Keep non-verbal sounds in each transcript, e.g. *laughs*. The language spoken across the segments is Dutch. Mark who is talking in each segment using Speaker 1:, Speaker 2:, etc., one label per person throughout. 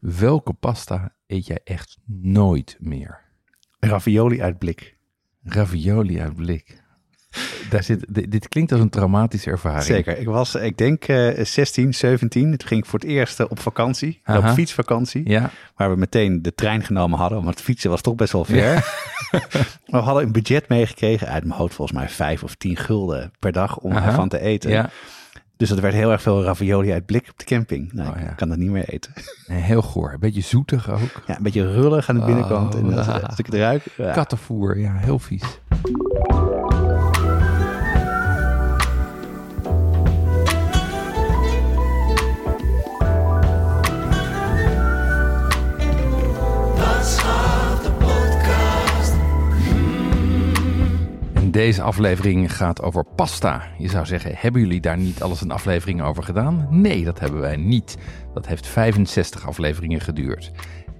Speaker 1: Welke pasta eet jij echt nooit meer?
Speaker 2: Ravioli uit blik.
Speaker 1: Ravioli uit blik. Daar zit, dit, dit klinkt als een traumatische ervaring.
Speaker 2: Zeker. Ik was, ik denk, eh 16, 17. Toen ging ik voor het eerst eh, op vakantie.
Speaker 1: Aha.
Speaker 2: Op fietsvakantie.
Speaker 1: Ja,
Speaker 2: Waar we meteen de trein genomen hadden. Want fietsen was toch best wel ver. *laughs* we hadden een budget meegekregen. Uit mijn hoofd volgens mij 5 of 10 gulden per dag om
Speaker 1: Aha.
Speaker 2: ervan te eten.
Speaker 1: ja.
Speaker 2: Dus dat werd heel erg veel ravioli uit blik op de camping. Nou,
Speaker 1: Oh, ja.
Speaker 2: ik kan dat niet meer eten.
Speaker 1: Nee, heel goor. Een beetje zoetig ook.
Speaker 2: Ja, een beetje rullig aan de binnenkant.
Speaker 1: Oh.
Speaker 2: en als, als ik het ruik. ja.
Speaker 1: Kattenvoer, ja, heel vies. Deze aflevering gaat over pasta. Je zou zeggen, hebben jullie daar niet alles een aflevering over gedaan? Nee, dat hebben wij niet. Dat heeft 65 afleveringen geduurd.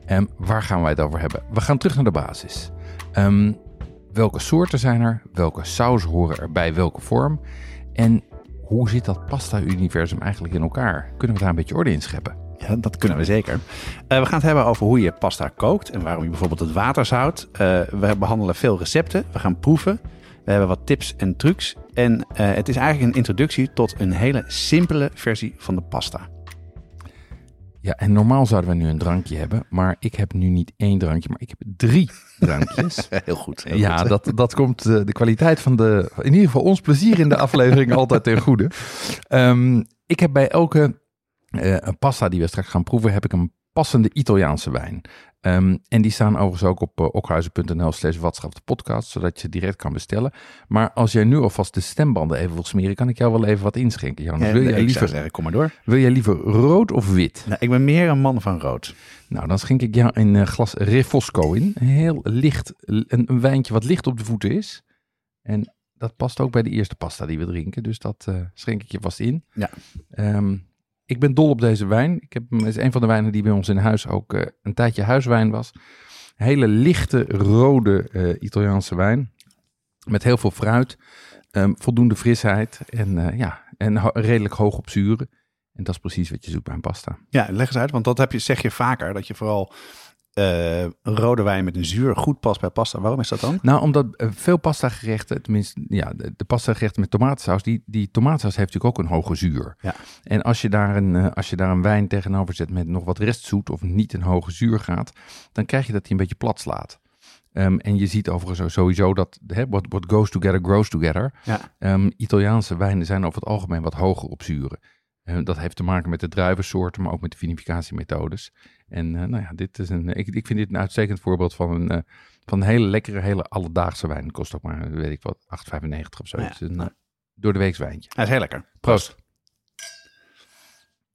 Speaker 1: En waar gaan wij het over hebben? We gaan terug naar de basis. Ehm, welke soorten zijn er? Welke saus horen er bij welke vorm? En hoe zit dat pasta-universum eigenlijk in elkaar? Kunnen we daar een beetje orde in scheppen?
Speaker 2: Ja, dat kunnen we zeker. Eh, we gaan het hebben over hoe je pasta kookt en waarom je bijvoorbeeld het water zout. Eh, we behandelen veel recepten. We gaan proeven. We hebben wat tips en trucs. En eh, het is eigenlijk een introductie tot een hele simpele versie van de pasta.
Speaker 1: Ja, en normaal zouden we nu een drankje hebben, maar ik heb nu niet één drankje, maar ik heb drie drankjes. *laughs*
Speaker 2: Heel goed. heel
Speaker 1: ja,
Speaker 2: goed.
Speaker 1: dat, dat komt eh, de kwaliteit van de, in ieder geval ons plezier in de aflevering *laughs* altijd ten goede. Ehm, ik heb bij elke eh, pasta die we straks gaan proeven, heb ik een passende Italiaanse wijn. Ehm, en die staan overigens ook op uh, okhuizen.nl slash podcast, zodat je ze direct kan bestellen. Maar als jij nu alvast de stembanden even wil smeren, kan ik jou wel even wat inschenken. Jonas.
Speaker 2: Ja,
Speaker 1: wil, jij liever,
Speaker 2: zeggen, kom maar door.
Speaker 1: wil jij liever rood of wit?
Speaker 2: Nou, ik ben meer een man van rood.
Speaker 1: Nou, dan schenk ik jou een eh, glas Refosco in. Heel licht, een, een wijntje wat licht op de voeten is. En dat past ook bij de eerste pasta die we drinken. Dus dat eh, schenk ik je vast in.
Speaker 2: Ja.
Speaker 1: Ehm, ik ben dol op deze wijn. Ik heb, het is een van de wijnen die bij ons in huis ook eh, een tijdje huiswijn was. Hele lichte, rode eh, Italiaanse wijn. Met heel veel fruit. ehm, voldoende frisheid. En, eh, ja, en redelijk hoog op zuren. En dat is precies wat je zoekt bij een pasta.
Speaker 2: Ja, leg eens uit, want dat heb je, zeg je vaker, dat je vooral eh, rode wijn met een zuur goed past bij pasta. Waarom is dat dan?
Speaker 1: Nou, omdat eh, veel pasta gerechten, tenminste, ja, de, pasta gerechten met tomatensaus, die, die tomatensaus heeft natuurlijk ook een hoge zuur.
Speaker 2: Ja.
Speaker 1: En als je, daar een, eh, als je daar een wijn tegenover zet met nog wat restzoet of niet een hoge zuur gaat, dan krijg je dat die een beetje plat slaat. Ehm, en je ziet overigens sowieso dat hè, what, what goes together grows together.
Speaker 2: Ja.
Speaker 1: Ehm, Italiaanse wijnen zijn over het algemeen wat hoger op zuren. Eh, dat heeft te maken met de druivensoorten, maar ook met de vinificatiemethodes. En eh, nou ja, dit is een, ik, ik vind dit een uitstekend voorbeeld van een, eh, van een hele lekkere, hele alledaagse wijn. Kost ook maar, weet ik wat, 8,95 of zo.
Speaker 2: Ja.
Speaker 1: Het is een door de weeks wijntje.
Speaker 2: Hij is heel lekker.
Speaker 1: Proost.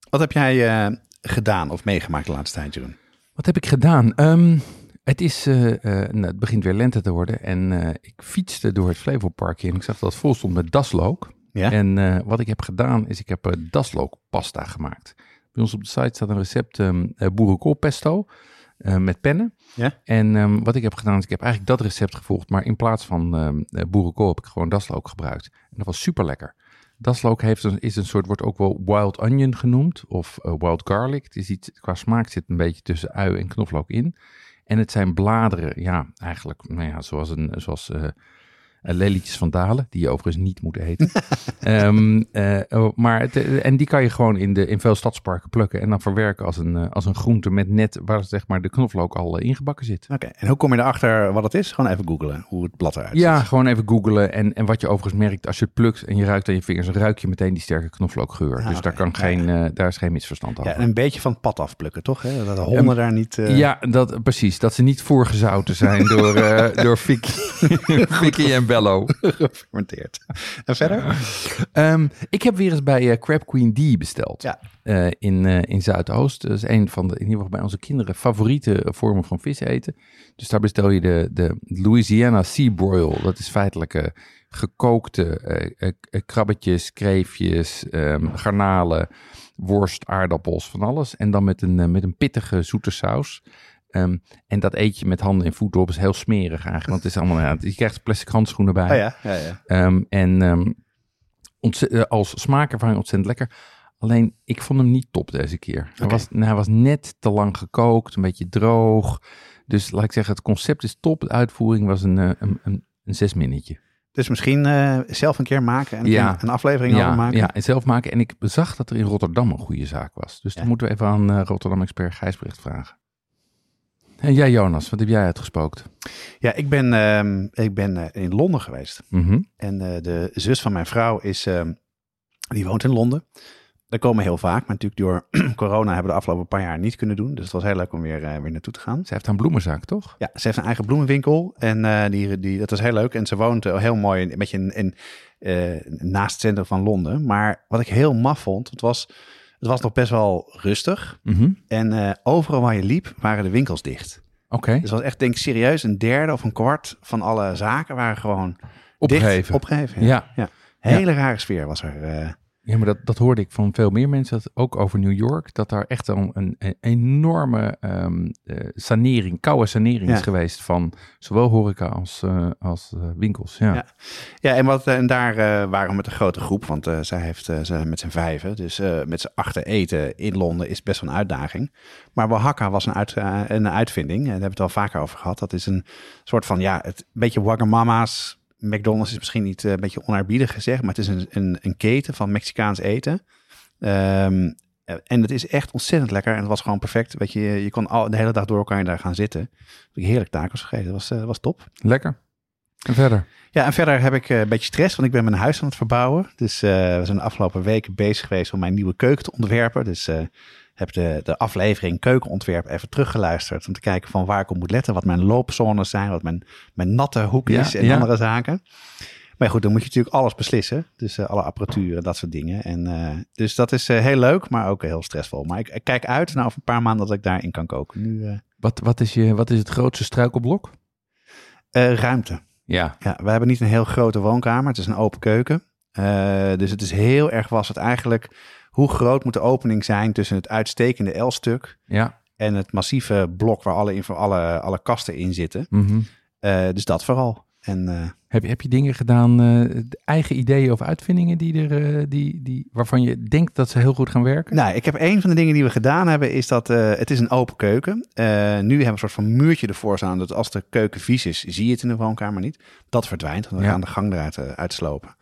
Speaker 2: Wat heb jij gedaan of meegemaakt de laatste tijd, Jeroen?
Speaker 1: Wat heb ik gedaan? Ehm, het, is, nou, het begint weer lente te worden en ik fietste door het Flevoparkje en ik zag dat het vol stond met daslook.
Speaker 2: Ja?
Speaker 1: En eh, wat ik heb gedaan is ik heb uh, daslookpasta gemaakt. Bij ons op de site staat een recept um, uh, boerenkoolpesto met pennen.
Speaker 2: Ja?
Speaker 1: En um, wat ik heb gedaan is ik heb eigenlijk dat recept gevolgd, maar in plaats van um, boerenkool heb ik gewoon daslook gebruikt. En dat was super lekker. Daslook heeft een, is een soort, wordt ook wel wild onion genoemd of wild garlic. Het is iets, qua smaak zit een beetje tussen ui en knoflook in. En het zijn bladeren, ja, eigenlijk, nou ja, zoals een, zoals uh, lelietjes van Dalen, die je overigens niet moet eten. um, *laughs* uh, maar het, en die kan je gewoon in, de, in veel stadsparken plukken en dan verwerken als een, uh, als een groente met net waar zeg maar, de knoflook al uh, ingebakken zit.
Speaker 2: Oké, okay. en hoe kom je erachter wat het is? Gewoon even googlen hoe het blad eruit ziet.
Speaker 1: Ja, gewoon even googlen. En, en wat je overigens merkt, als je het plukt en je ruikt aan je vingers, ruik je meteen die sterke knoflookgeur. Ah, dus okay. daar, kan geen, daar is geen misverstand over.
Speaker 2: Ja, en een beetje van het pad afplukken, toch? Hè? Dat de honden um, daar niet...
Speaker 1: Ja, dat, precies. Dat ze niet voorgezouten zijn door, *laughs* door Vicky, Vicky en Bello. *laughs*
Speaker 2: Gefermenteerd. En verder?
Speaker 1: Ehm, ik heb weer eens bij eh, Crab Queen D besteld.
Speaker 2: Ja.
Speaker 1: Eh, in, eh, in Zuidoost. Dat is een van de, in ieder geval bij onze kinderen, favoriete vormen van vis eten. Dus daar bestel je de, de Louisiana Sea Broil. Dat is feitelijk gekookte eh, eh, eh, krabbetjes, kreefjes, ehm, garnalen, worst, aardappels, van alles. En dan met een, met een pittige zoete saus. Ehm, en dat eet je met handen en voeten op. is heel smerig eigenlijk. Want het is allemaal, ja, je krijgt plastic handschoenen bij.
Speaker 2: Oh ja, ja, ja.
Speaker 1: Ehm, en ehm, eh, als smaakervaring ontzettend lekker. Alleen, ik vond hem niet top deze keer. Hij, was, nou, hij was net te lang gekookt, een beetje droog. Dus laat ik zeggen, het concept is top. De uitvoering was een, eh, een, een.
Speaker 2: Dus misschien eh, zelf een keer maken en een,
Speaker 1: Ja.
Speaker 2: een aflevering over maken.
Speaker 1: ja, en zelf maken. En ik zag dat er in Rotterdam een goede zaak was. Dus dan moeten we even aan Rotterdam-expert Gijsbrecht vragen. En jij, Jonas, wat heb jij uitgespookt?
Speaker 2: Ja, ik ben, ehm, ik ben eh, in Londen geweest.
Speaker 1: Mhm.
Speaker 2: En eh, de zus van mijn vrouw is, ehm, die woont in Londen. Daar komen we heel vaak, maar natuurlijk door *clears throat* corona hebben we de afgelopen paar jaar niet kunnen doen. Dus het was heel leuk om weer, eh, weer naartoe te gaan.
Speaker 1: Ze heeft een bloemenzaak, toch?
Speaker 2: Ja, ze heeft een eigen bloemenwinkel en die, die, dat was heel leuk. En ze woont heel mooi, een beetje in, in, naast het centrum van Londen. Maar wat ik heel maf vond, het was, het was nog best wel rustig.
Speaker 1: Mhm.
Speaker 2: En eh, overal waar je liep, waren de winkels dicht.
Speaker 1: Oké,
Speaker 2: Dus het was echt, denk ik, serieus een derde of een kwart van alle zaken waren gewoon
Speaker 1: opgeven.
Speaker 2: dicht. Opgegeven,
Speaker 1: ja.
Speaker 2: ja. Hele rare sfeer was er.
Speaker 1: Ja, maar dat, dat hoorde ik van veel meer mensen, dat, ook over New York, dat daar echt een, een, een enorme ehm, eh, sanering, koude sanering
Speaker 2: Ja.
Speaker 1: is geweest van zowel horeca als, eh, als eh, winkels. Ja.
Speaker 2: Ja. Ja, en, wat, en daar waren we met een grote groep, want zij heeft ze met z'n vijven. Dus met z'n achter eten in Londen is best wel een uitdaging. Maar Oaxaca was een, uit, een uitvinding. En daar hebben we het al vaker over gehad. Dat is een soort van, ja, het een beetje Wagamama's. McDonald's is misschien niet eh, een beetje onaarbiedig gezegd, maar het is een, een, een keten van Mexicaans eten. Ehm, eh, en het is echt ontzettend lekker. En het was gewoon perfect. Weet je, je kon al, de hele dag door elkaar daar gaan zitten. Ik heerlijk tacos gegeten. Dat was, eh, was top.
Speaker 1: Lekker. En verder?
Speaker 2: Ja, en verder heb ik een beetje stress, want ik ben mijn huis aan het verbouwen. Dus we zijn de afgelopen weken bezig geweest om mijn nieuwe keuken te ontwerpen. Dus heb de, de aflevering keukenontwerp even teruggeluisterd om te kijken van waar ik op moet letten. Wat mijn loopzones zijn, wat mijn, mijn natte hoek
Speaker 1: Ja,
Speaker 2: is en
Speaker 1: ja.
Speaker 2: andere zaken. Maar goed, dan moet je natuurlijk alles beslissen. Dus eh, alle apparatuur en dat soort dingen. En, eh, dus dat is eh, heel leuk, maar ook heel stressvol. Maar ik, ik kijk uit naar over een paar maanden dat ik daarin kan koken. Nu
Speaker 1: Wat, wat, is je, wat is het grootste struikelblok?
Speaker 2: ruimte.
Speaker 1: Ja.
Speaker 2: Ja, we hebben niet een heel grote woonkamer. Het is een open keuken. Dus het is heel erg was het eigenlijk... hoe groot moet de opening zijn tussen het uitstekende L-stuk...
Speaker 1: Ja.
Speaker 2: en het massieve blok waar alle, alle, alle kasten in zitten.
Speaker 1: Mhm.
Speaker 2: Eh, dus dat vooral. En eh,
Speaker 1: Heb, je- heb je dingen gedaan, eh, eigen ideeën of uitvindingen die er, eh, die, die, waarvan je denkt dat ze heel goed gaan werken?
Speaker 2: nou, ik heb een van de dingen die we gedaan hebben... is dat het is een open keuken. Nu hebben we een soort van muurtje ervoor staan... dat als de keuken vies is, zie je het in de woonkamer niet. Dat verdwijnt, want we
Speaker 1: Ja.
Speaker 2: gaan de gang eruit uitslopen.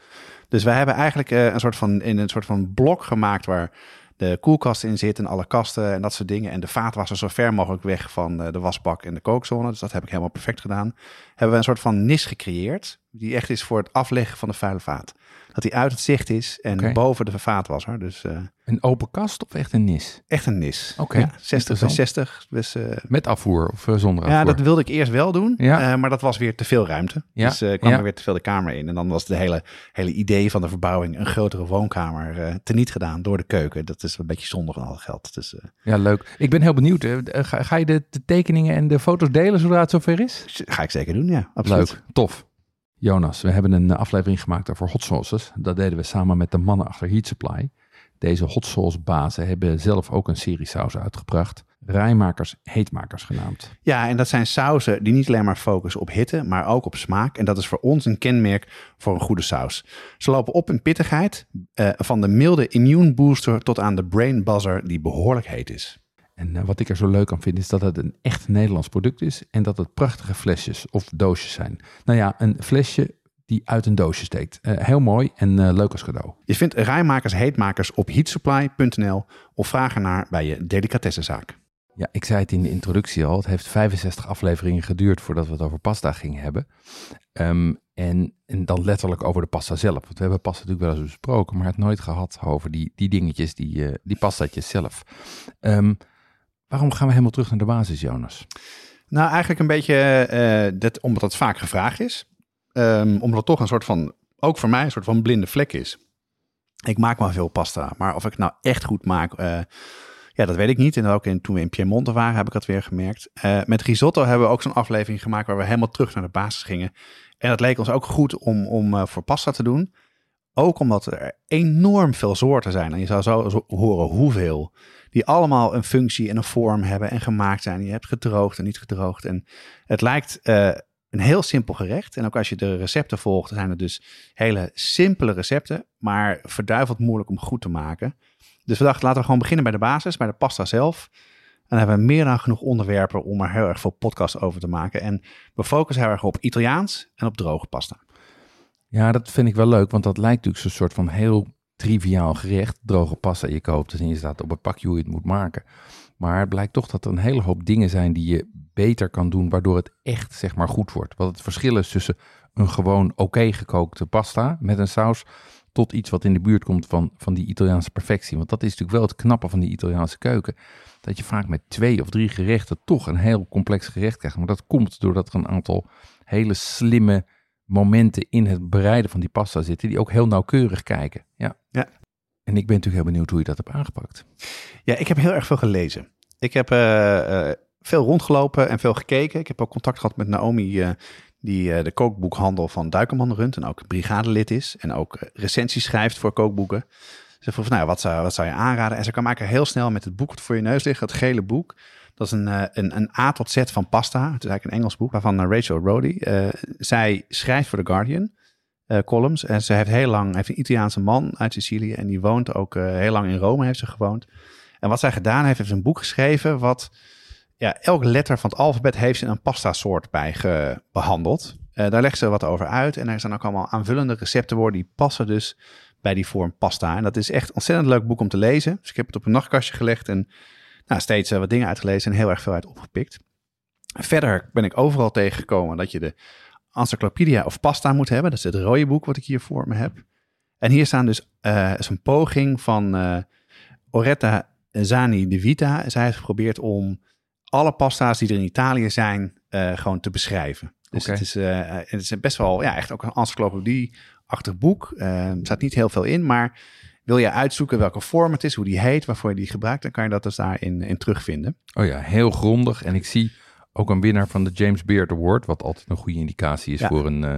Speaker 2: Dus wij hebben eigenlijk een soort van, in een soort van blok gemaakt waar de koelkast in zit en alle kasten en dat soort dingen. En de vaatwasser zo ver mogelijk weg van eh, de wasbak en de kookzone. Dus dat heb ik helemaal perfect gedaan. Hebben we een soort van nis gecreëerd, die echt is voor het afleggen van de vuile vaat. Dat die uit het zicht is en boven de vaatwasser. Dus eh,
Speaker 1: Een open kast of echt een nis?
Speaker 2: echt een nis.
Speaker 1: Oké,
Speaker 2: Ja, 60 bij
Speaker 1: interessant.
Speaker 2: 60. Dus eh,
Speaker 1: Met afvoer of eh, zonder afvoer?
Speaker 2: ja, dat wilde ik eerst wel doen,
Speaker 1: Ja.
Speaker 2: maar dat was weer te veel ruimte.
Speaker 1: Ja,
Speaker 2: Dus kwam
Speaker 1: ja.
Speaker 2: er weer te veel de kamer in. En dan was de hele, hele idee van de verbouwing een grotere woonkamer teniet gedaan door de keuken. Dat is een beetje zonde van al het geld. Dus
Speaker 1: Ja, leuk. Ik ben heel benieuwd. Ga, ga je de, de tekeningen en de foto's delen zodra het zover is?
Speaker 2: ga ik zeker doen, ja. Absoluut.
Speaker 1: Leuk, tof. Jonas, we hebben een eh, aflevering gemaakt over hot sauces. Dat deden we samen met de mannen achter Heat Supply. Deze hot sauce bazen hebben zelf ook een serie saus uitgebracht. Rijmakers, heetmakers genaamd.
Speaker 2: Ja, en dat zijn sauzen die niet alleen maar focussen op hitte, maar ook op smaak. En dat is voor ons een kenmerk voor een goede saus. Ze lopen op in pittigheid, eh, van de milde immune booster tot aan de brain buzzer die behoorlijk heet is.
Speaker 1: En eh, wat ik er zo leuk aan vind is dat het een echt Nederlands product is. En dat het prachtige flesjes of doosjes zijn. Nou ja, een flesje die uit een doosje steekt. Eh, heel mooi en eh, leuk als cadeau.
Speaker 2: Je vindt rijmakers heetmakers op heatsupply.nl of vraag ernaar bij je delicatessenzaak.
Speaker 1: Ja, ik zei het in de introductie al. Het heeft 65 afleveringen geduurd voordat we het over pasta gingen hebben. Ehm, en, en dan letterlijk over de pasta zelf. Want we hebben pasta natuurlijk wel eens besproken, maar het nooit gehad over die, die dingetjes, die, eh die pastaatjes zelf. Ehm, waarom gaan we helemaal terug naar de basis, Jonas?
Speaker 2: Nou, eigenlijk een beetje, eh, dat, omdat het vaak gevraagd is. Ehm, omdat het toch een soort van, ook voor mij, een soort van blinde vlek is. Ik maak maar veel pasta, maar of ik het nou echt goed maak, eh, ja, dat weet ik niet. En ook toen we in Piemonte waren, heb ik dat weer gemerkt. Eh, met risotto hebben we ook zo'n aflevering gemaakt waar we helemaal terug naar de basis gingen. En dat leek ons ook goed om, om uh, voor pasta te doen. Ook omdat er enorm veel soorten zijn. En je zou zo horen hoeveel. Die allemaal een functie en een vorm hebben en gemaakt zijn. Je hebt gedroogd en niet gedroogd. En het lijkt uh, een heel simpel gerecht. En ook als je de recepten volgt, zijn het dus hele simpele recepten. Maar verduiveld moeilijk om goed te maken. Dus we dachten, laten we gewoon beginnen bij de basis, bij de pasta zelf. En dan hebben we meer dan genoeg onderwerpen om er heel erg veel podcast over te maken. En we focussen heel erg op Italiaans en op droge pasta.
Speaker 1: Ja, dat vind ik wel leuk, want dat lijkt natuurlijk zo'n soort van heel triviaal gerecht. Droge pasta, je koopt en je staat op het pakje hoe je het moet maken. Maar het blijkt toch dat er een hele hoop dingen zijn die je beter kan doen, waardoor het echt zeg maar goed wordt. Wat het verschil is tussen een gewoon oké gekookte pasta met een saus tot iets wat in de buurt komt van, van die Italiaanse perfectie. Want dat is natuurlijk wel het knappe van die Italiaanse keuken. Dat je vaak met twee of drie gerechten toch een heel complex gerecht krijgt. Maar dat komt doordat er een aantal hele slimme momenten in het bereiden van die pasta zitten, die ook heel nauwkeurig kijken. Ja.
Speaker 2: ja.
Speaker 1: En ik ben natuurlijk heel benieuwd hoe je dat hebt aangepakt.
Speaker 2: Ja, ik heb heel erg veel gelezen. Ik heb uh, uh, veel rondgelopen en veel gekeken. Ik heb ook contact gehad met Naomi, uh, die de kookboekhandel van Duikerman runt en ook brigadelid is. En ook recensies schrijft voor kookboeken. Ze vroeg, nou, wat zou, wat zou je aanraden? En ze kwam eigenlijk heel snel met het boek voor je neus ligt, het gele boek. Dat is een, een, een A tot Z van pasta. Het is eigenlijk een Engels boek waarvan Rachel Rody. Uh, zij schrijft voor The Guardian columns. En ze heeft heel lang, heeft een Italiaanse man uit Sicilië. En die woont ook heel lang in Rome, heeft ze gewoond. En wat zij gedaan heeft, heeft een boek geschreven. Wat ja, elke letter van het alfabet heeft ze een pasta soort bij behandeld. daar legt ze wat over uit. En er zijn ook allemaal aanvullende receptenwoorden die passen dus bij die vorm pasta. En dat is echt een ontzettend leuk boek om te lezen. Dus ik heb het op een nachtkastje gelegd en nou, steeds uh, wat dingen uitgelezen en heel erg veel uit opgepikt. Verder ben ik overal tegengekomen dat je de encyclopedia of pasta moet hebben. Dat is het rode boek wat ik hier voor me heb. En hier staan dus uh, is een poging van uh, Oretta Zani de Vita. Zij heeft geprobeerd om alle pasta's die er in Italië zijn gewoon te beschrijven. Dus okay. het, is, het is best wel, ja, echt ook een encyclopedie-achtig boek. er staat niet heel veel in, maar wil je uitzoeken welke vorm het is, hoe die heet, waarvoor je die gebruikt, dan kan je dat dus daarin in terugvinden.
Speaker 1: Oh ja, heel grondig. En ik zie ook een winnaar van de James Beard Award, wat altijd een goede indicatie is ja. voor, een, uh,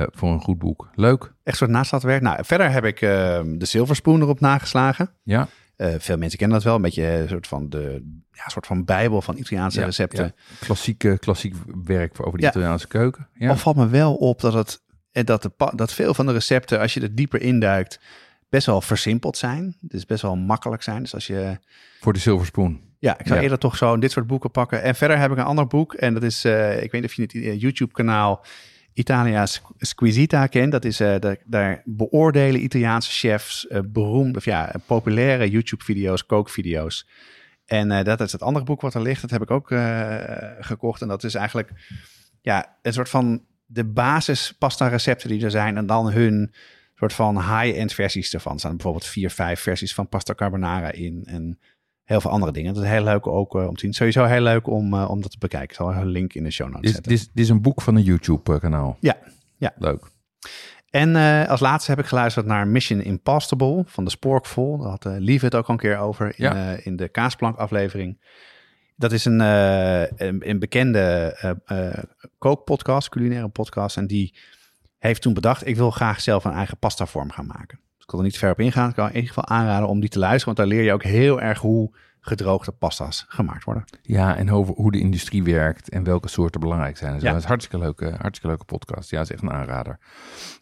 Speaker 1: uh, voor een goed boek. Leuk.
Speaker 2: Echt soort naastadwerk. Nou, verder heb ik uh, de Silver Spoon erop nageslagen.
Speaker 1: Ja.
Speaker 2: veel mensen kennen dat wel, een beetje een soort van de ja, soort van bijbel van Italiaanse ja, recepten. Ja.
Speaker 1: Klassieke, klassiek werk over de Italiaanse keuken. Ja.
Speaker 2: Al valt me wel op dat, het, dat, de, dat veel van de recepten, als je er dieper induikt, best wel versimpeld zijn. Dus best wel makkelijk zijn. Dus als je...
Speaker 1: Voor de Silver Spoon.
Speaker 2: Ja, ik zou eerder toch zo dit soort boeken pakken. En verder heb ik een ander boek. En dat is, uh, ik weet niet of je het YouTube-kanaal Italia Squisita kent. Dat is, uh, de, daar beoordelen Italiaanse chefs uh, beroemde, of ja, populaire YouTube-video's, kookvideo's. En dat is het andere boek wat er ligt. Dat heb ik ook gekocht. En dat is eigenlijk ja, een soort van de basis pasta recepten die er zijn. En dan hun soort van high-end versies ervan. Er staan bijvoorbeeld vier, vijf versies van pasta carbonara in. En heel veel andere dingen. Dat is heel leuk ook uh, om te zien. Sowieso heel leuk om, uh, om dat te bekijken. Ik zal een link in de show notes
Speaker 1: dit,
Speaker 2: zetten.
Speaker 1: Dit, dit is een boek van een YouTube-kanaal.
Speaker 2: Ja, ja.
Speaker 1: Leuk.
Speaker 2: En uh, als laatste heb ik geluisterd naar Mission Impossible van de Sporkful. Daar had Lieve het ook al een keer over in, ja. in de Kaasplank aflevering. Dat is een, een, een, bekende kookpodcast, culinaire podcast. En die heeft toen bedacht, ik wil graag zelf een eigen pasta vorm gaan maken. Dus ik wil er niet ver op ingaan. Ik kan in ieder geval aanraden om die te luisteren, want daar leer je ook heel erg hoe gedroogde pasta's gemaakt worden.
Speaker 1: Ja, en over hoe de industrie werkt en welke soorten belangrijk zijn. Dus ja. Dat is een hartstikke leuke, hartstikke leuke podcast. Ja, is echt een aanrader.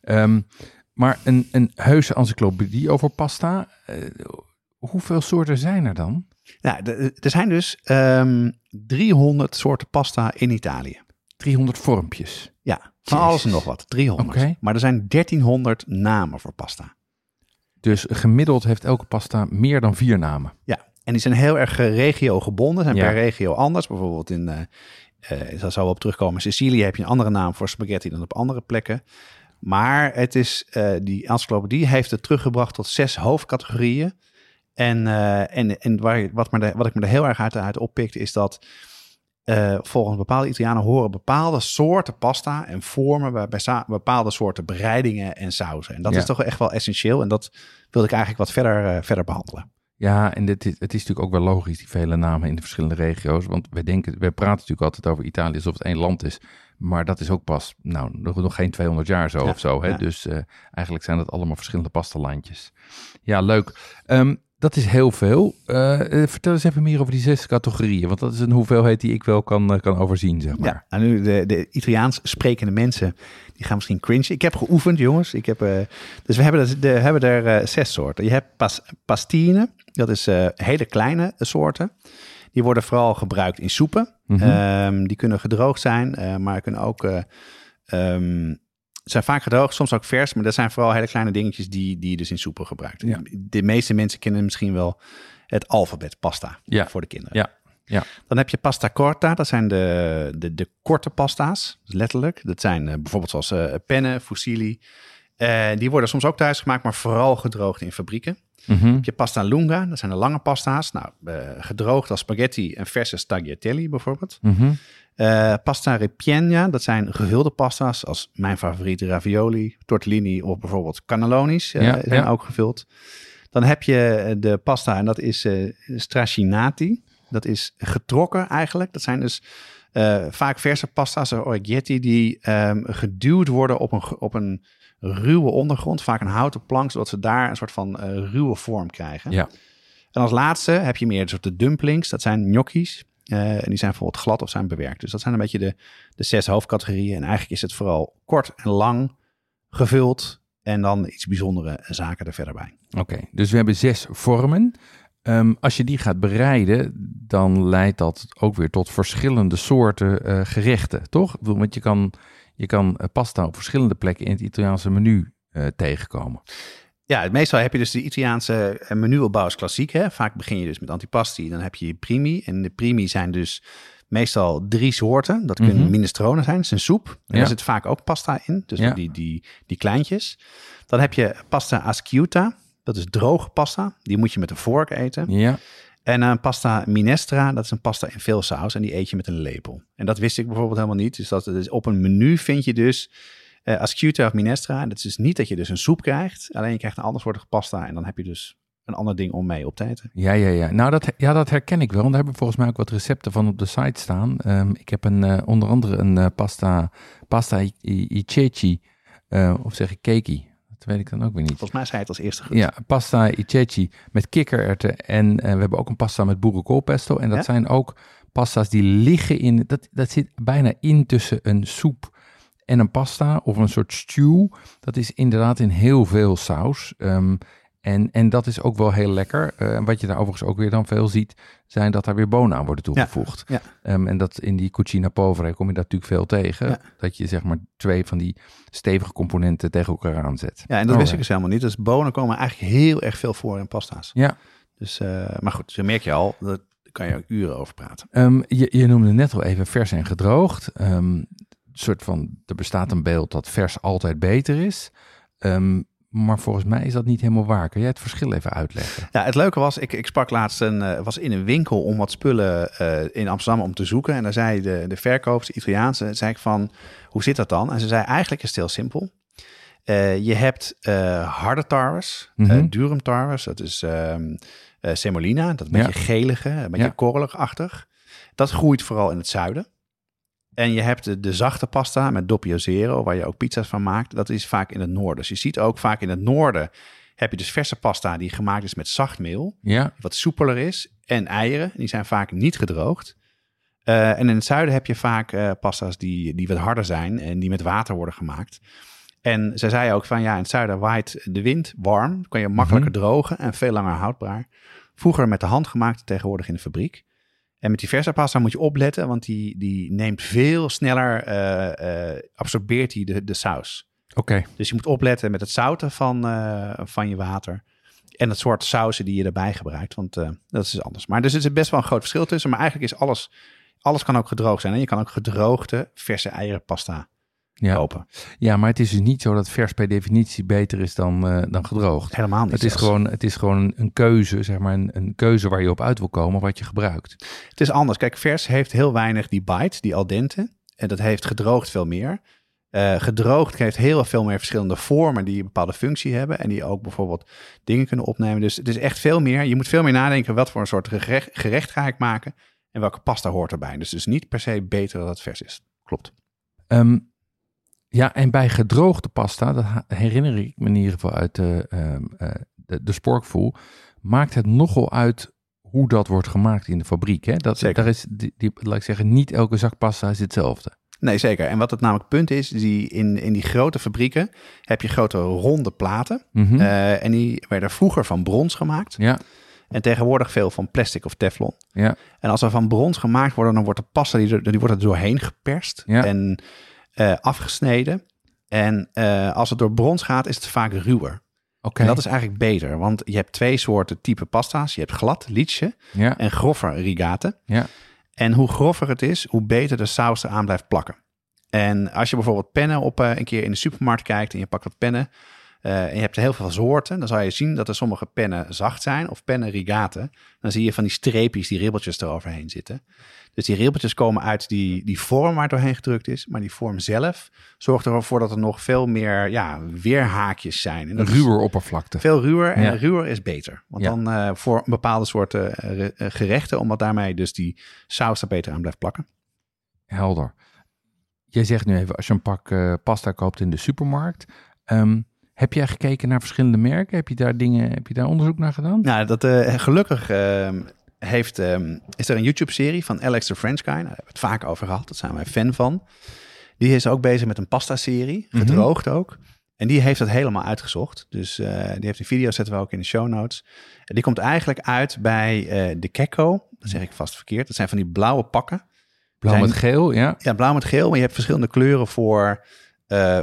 Speaker 1: Um, maar een, een heuse encyclopedie over pasta, uh, hoeveel soorten zijn er dan?
Speaker 2: Nou, er zijn dus um, 300 soorten pasta in Italië.
Speaker 1: 300 vormpjes.
Speaker 2: Ja, van alles en nog wat. 300.
Speaker 1: Okay.
Speaker 2: Maar er zijn 1300 namen voor pasta.
Speaker 1: Dus gemiddeld heeft elke pasta meer dan vier namen.
Speaker 2: Ja, en die zijn heel erg regio gebonden. Zijn ja. per regio anders. Bijvoorbeeld in, uh, uh, daar we op terugkomen. Sicilië heb je een andere naam voor spaghetti dan op andere plekken. Maar het is, uh, die encyclopedie heeft het teruggebracht tot zes hoofdcategorieën. En, en, en waar, wat, me de, wat ik me er heel erg uit, uit oppikte is dat eh, volgens bepaalde Italianen horen bepaalde soorten pasta en vormen bij, bepaalde soorten bereidingen en sauzen. En dat
Speaker 1: Ja.
Speaker 2: is toch echt wel essentieel. En dat wilde ik eigenlijk wat verder, eh, verder behandelen.
Speaker 1: Ja, en dit is, het is natuurlijk ook wel logisch, die vele namen in de verschillende regio's. Want we denken, we praten natuurlijk altijd over Italië alsof het één land is. Maar dat is ook pas, nou, nog, nog geen 200 jaar zo
Speaker 2: Ja,
Speaker 1: of zo. Hè?
Speaker 2: ja.
Speaker 1: Dus eh, eigenlijk zijn dat allemaal verschillende pastalandjes. Ja, leuk. Ehm, dat is heel veel. Eh, eh, vertel eens even meer over die zes categorieën. Want dat is een hoeveelheid die ik wel kan, eh, kan overzien, zeg maar.
Speaker 2: Ja, en nu de, de Italiaans sprekende mensen, die gaan misschien cringe. Ik heb geoefend, jongens. Ik heb, dus we hebben, de, hebben er zes soorten. Je hebt pas, pastine, dat is hele kleine soorten. Die worden vooral gebruikt in soepen.
Speaker 1: Mhm.
Speaker 2: Ehm, die kunnen gedroogd zijn, maar kunnen ook... eh, ehm, zijn vaak gedroogd, soms ook vers, maar dat zijn vooral hele kleine dingetjes die, die je dus in soepen gebruikt.
Speaker 1: Ja.
Speaker 2: De meeste mensen kennen misschien wel het alfabet pasta
Speaker 1: Ja.
Speaker 2: voor de kinderen.
Speaker 1: Ja, ja.
Speaker 2: Dan heb je pasta corta, dat zijn de, de, de korte pasta's, letterlijk. Dat zijn eh, bijvoorbeeld zoals eh pennen, fusilli. Eh, die worden soms ook thuis gemaakt, maar vooral gedroogd in fabrieken.
Speaker 1: Mhm.
Speaker 2: heb je pasta lunga, dat zijn de lange pasta's. Nou, gedroogd als spaghetti en verse tagliatelle bijvoorbeeld.
Speaker 1: Mhm.
Speaker 2: Eh, pasta ripiena, dat zijn gevulde pasta's als mijn favoriete ravioli, tortellini of bijvoorbeeld cannellonis eh,
Speaker 1: Ja,
Speaker 2: zijn
Speaker 1: ja.
Speaker 2: ook gevuld. Dan heb je de pasta en dat is eh straccinati. Dat is getrokken eigenlijk. Dat zijn dus eh, vaak verse pasta's, orgetti, die ehm, geduwd worden op een, op een ruwe ondergrond, vaak een houten plank, zodat ze daar een soort van eh, ruwe vorm krijgen.
Speaker 1: Ja.
Speaker 2: En als laatste heb je meer soort de dumplings. Dat zijn gnocchis. Eh, en die zijn bijvoorbeeld glad of zijn bewerkt. Dus dat zijn een beetje de, de zes hoofdcategorieën. En eigenlijk is het vooral kort en lang gevuld. En dan iets bijzondere zaken er verder bij.
Speaker 1: Oké, dus we hebben zes vormen. Ehm, als je die gaat bereiden, dan leidt dat ook weer tot verschillende soorten eh, gerechten, toch? Want je kan, je kan eh, pasta op verschillende plekken in het Italiaanse menu eh, tegenkomen.
Speaker 2: Ja, meestal heb je dus de Italiaanse eh, menuopbouw is klassiek. Hè? Vaak begin je dus met antipasti. Dan heb je je primi. En de primi zijn dus meestal drie soorten. Dat kunnen
Speaker 1: Mhm.
Speaker 2: minestrone zijn. Dat is een soep. En
Speaker 1: Ja.
Speaker 2: daar zit vaak ook pasta in. Dus
Speaker 1: Ja.
Speaker 2: die, die, die kleintjes. Dan heb je pasta asciutta. Dat is droge pasta. Die moet je met een vork eten.
Speaker 1: Ja,
Speaker 2: En een pasta minestra, dat is een pasta in veel saus en die eet je met een lepel. En dat wist ik bijvoorbeeld helemaal niet. Dus dat dus op een menu vind je dus eh asciutta of minestra. En dat is dus niet dat je dus een soep krijgt, alleen je krijgt een ander soort pasta en dan heb je dus een ander ding om mee op te eten.
Speaker 1: ja, ja. ja. Nou, dat, ja, dat herken ik wel. Want daar hebben we volgens mij ook wat recepten van op de site staan. Ehm, ik heb een, eh, onder andere een eh, pasta, pasta i, i, i ceci, eh, of zeg ik keki. Dat weet ik dan ook weer niet.
Speaker 2: Volgens mij zei het als eerste goed.
Speaker 1: Ja, pasta i ceci met kikkererwten. En we hebben ook een pasta met boerenkoolpesto. En dat
Speaker 2: Ja?
Speaker 1: zijn ook pasta's die liggen in... Dat, dat zit bijna in tussen een soep en een pasta of een soort stew. Dat is inderdaad in heel veel saus. Ehm, en, en dat is ook wel heel lekker. Eh, En wat je daar overigens ook weer dan veel ziet, zijn dat daar weer bonen aan worden toegevoegd.
Speaker 2: ja.
Speaker 1: Ehm, en dat in die cucina povera kom je dat natuurlijk veel tegen.
Speaker 2: Ja.
Speaker 1: Dat je zeg maar twee van die stevige componenten tegen elkaar aanzet.
Speaker 2: Ja, en dat wist
Speaker 1: Oh,
Speaker 2: ik dus helemaal niet. Dus bonen komen eigenlijk heel erg veel voor in pasta's.
Speaker 1: Ja,
Speaker 2: Dus, eh, maar goed, zo merk je al, daar kan je ook uren over praten.
Speaker 1: Ehm, je, je noemde net al even vers en gedroogd. Soort van, er bestaat een beeld dat vers altijd beter is. Ehm, maar volgens mij is dat niet helemaal waar. Kun jij het verschil even uitleggen?
Speaker 2: Ja, het leuke was, ik, ik sprak laatst een, eh, was in een winkel om wat spullen eh, in Amsterdam om te zoeken. En daar zei de, de verkoper, de Italiaanse, zei ik van, hoe zit dat dan? En ze zei, eigenlijk is het heel simpel. Eh, je hebt harde tarwes, eh
Speaker 1: Mhm.
Speaker 2: durum tarwes, dat is ehm, eh, semolina, dat
Speaker 1: Ja.
Speaker 2: beetje gelige, een beetje
Speaker 1: Ja.
Speaker 2: korrelig-achtig. Dat groeit vooral in het zuiden. En je hebt de, de zachte pasta met doppio zero, waar je ook pizza's van maakt. Dat is vaak in het noorden. Dus je ziet ook vaak in het noorden heb je dus verse pasta die gemaakt is met zacht meel,
Speaker 1: Ja,
Speaker 2: wat soepeler is, en eieren. Die zijn vaak niet gedroogd. Eh, en in het zuiden heb je vaak eh, pasta's die, die wat harder zijn en die met water worden gemaakt. En zij zei ook van ja, in het zuiden waait de wind warm, kan je makkelijker drogen en veel langer houdbaar. Vroeger met de hand gemaakt, tegenwoordig in de fabriek. En met die verse pasta moet je opletten, want die, die neemt veel sneller, eh, absorbeert die de, de saus.
Speaker 1: oké.
Speaker 2: Dus je moet opletten met het zouten van, eh, van je water. En het soort sauzen die je erbij gebruikt. Want dat is anders. Maar dus er zit best wel een groot verschil tussen. Maar eigenlijk is alles, alles kan ook gedroogd zijn. En je kan ook gedroogde verse eierenpasta
Speaker 1: Ja.
Speaker 2: kopen.
Speaker 1: Ja, maar het is dus niet zo dat vers per definitie beter is dan, eh, dan gedroogd.
Speaker 2: Helemaal niet.
Speaker 1: Het is,
Speaker 2: zelfs.
Speaker 1: gewoon, het is gewoon een keuze, zeg maar, een, een keuze waar je op uit wil komen, wat je gebruikt.
Speaker 2: Het is anders. Kijk, vers heeft heel weinig die bite, die al dente. En dat heeft gedroogd veel meer. Eh, gedroogd geeft heel veel meer verschillende vormen die een bepaalde functie hebben. En die ook bijvoorbeeld dingen kunnen opnemen. Dus het is echt veel meer. Je moet veel meer nadenken wat voor een soort gerecht, gerecht ga ik maken. En welke pasta hoort erbij. Dus het is niet per se beter dat het vers is. Klopt.
Speaker 1: Ehm, ja, en bij gedroogde pasta, dat herinner ik me in ieder geval uit de, ehm, eh, de, de sporkvoel, maakt het nogal uit hoe dat wordt gemaakt in de fabriek. Hè? Dat,
Speaker 2: Zeker.
Speaker 1: Daar is, die, die, laat ik zeggen, niet elke zak pasta is hetzelfde.
Speaker 2: Nee, zeker. En wat het namelijk punt is, die in, in die grote fabrieken heb je grote ronde platen.
Speaker 1: Mhm.
Speaker 2: Eh, en die werden vroeger van brons gemaakt.
Speaker 1: ja,
Speaker 2: En tegenwoordig veel van plastic of teflon.
Speaker 1: ja,
Speaker 2: En als er van brons gemaakt worden, dan wordt de pasta die er, die wordt er doorheen geperst
Speaker 1: Ja.
Speaker 2: en eh, afgesneden. En eh, als het door brons gaat, is het vaak ruwer.
Speaker 1: oké.
Speaker 2: En dat is eigenlijk beter, want je hebt twee soorten type pasta's. Je hebt glad, liedje,
Speaker 1: ja,
Speaker 2: en groffer rigate.
Speaker 1: ja,
Speaker 2: En hoe groffer het is, hoe beter de saus eraan blijft plakken. En als je bijvoorbeeld pennen op eh, een keer in de supermarkt kijkt en je pakt wat pennen eh, en je hebt er heel veel soorten, dan zal je zien dat er sommige pennen zacht zijn of pennen rigate. Dan zie je van die streepjes, die ribbeltjes eroverheen zitten. Dus die ribbeltjes komen uit die, die vorm waar het doorheen gedrukt is, maar die vorm zelf zorgt ervoor dat er nog veel meer ja, weerhaakjes zijn. En dat
Speaker 1: ruwer oppervlakte.
Speaker 2: Veel ruwer en
Speaker 1: Ja.
Speaker 2: ruwer is beter. Want
Speaker 1: Ja.
Speaker 2: dan eh, voor bepaalde soorten eh, re- gerechten, omdat daarmee dus die saus er beter aan blijft plakken.
Speaker 1: Helder. Jij zegt nu even, als je een pak eh, pasta koopt in de supermarkt, ehm, heb jij gekeken naar verschillende merken? Heb je daar dingen, heb je daar onderzoek naar gedaan?
Speaker 2: Nou, dat, eh, gelukkig ehm, heeft, ehm, is er een YouTube-serie van Alex the French Guy. Nou, daar hebben we het vaak over gehad. Daar zijn wij fan van. Die is ook bezig met een pasta-serie,
Speaker 1: Mhm.
Speaker 2: gedroogd ook. En die heeft het helemaal uitgezocht. Dus eh, die heeft een video, zetten we ook in de show notes. En die komt eigenlijk uit bij eh, de Kekko. Dat zeg ik vast verkeerd. Dat zijn van die blauwe pakken.
Speaker 1: Blauw
Speaker 2: zijn-
Speaker 1: met geel, ja.
Speaker 2: Ja, blauw met geel, maar je hebt verschillende kleuren voor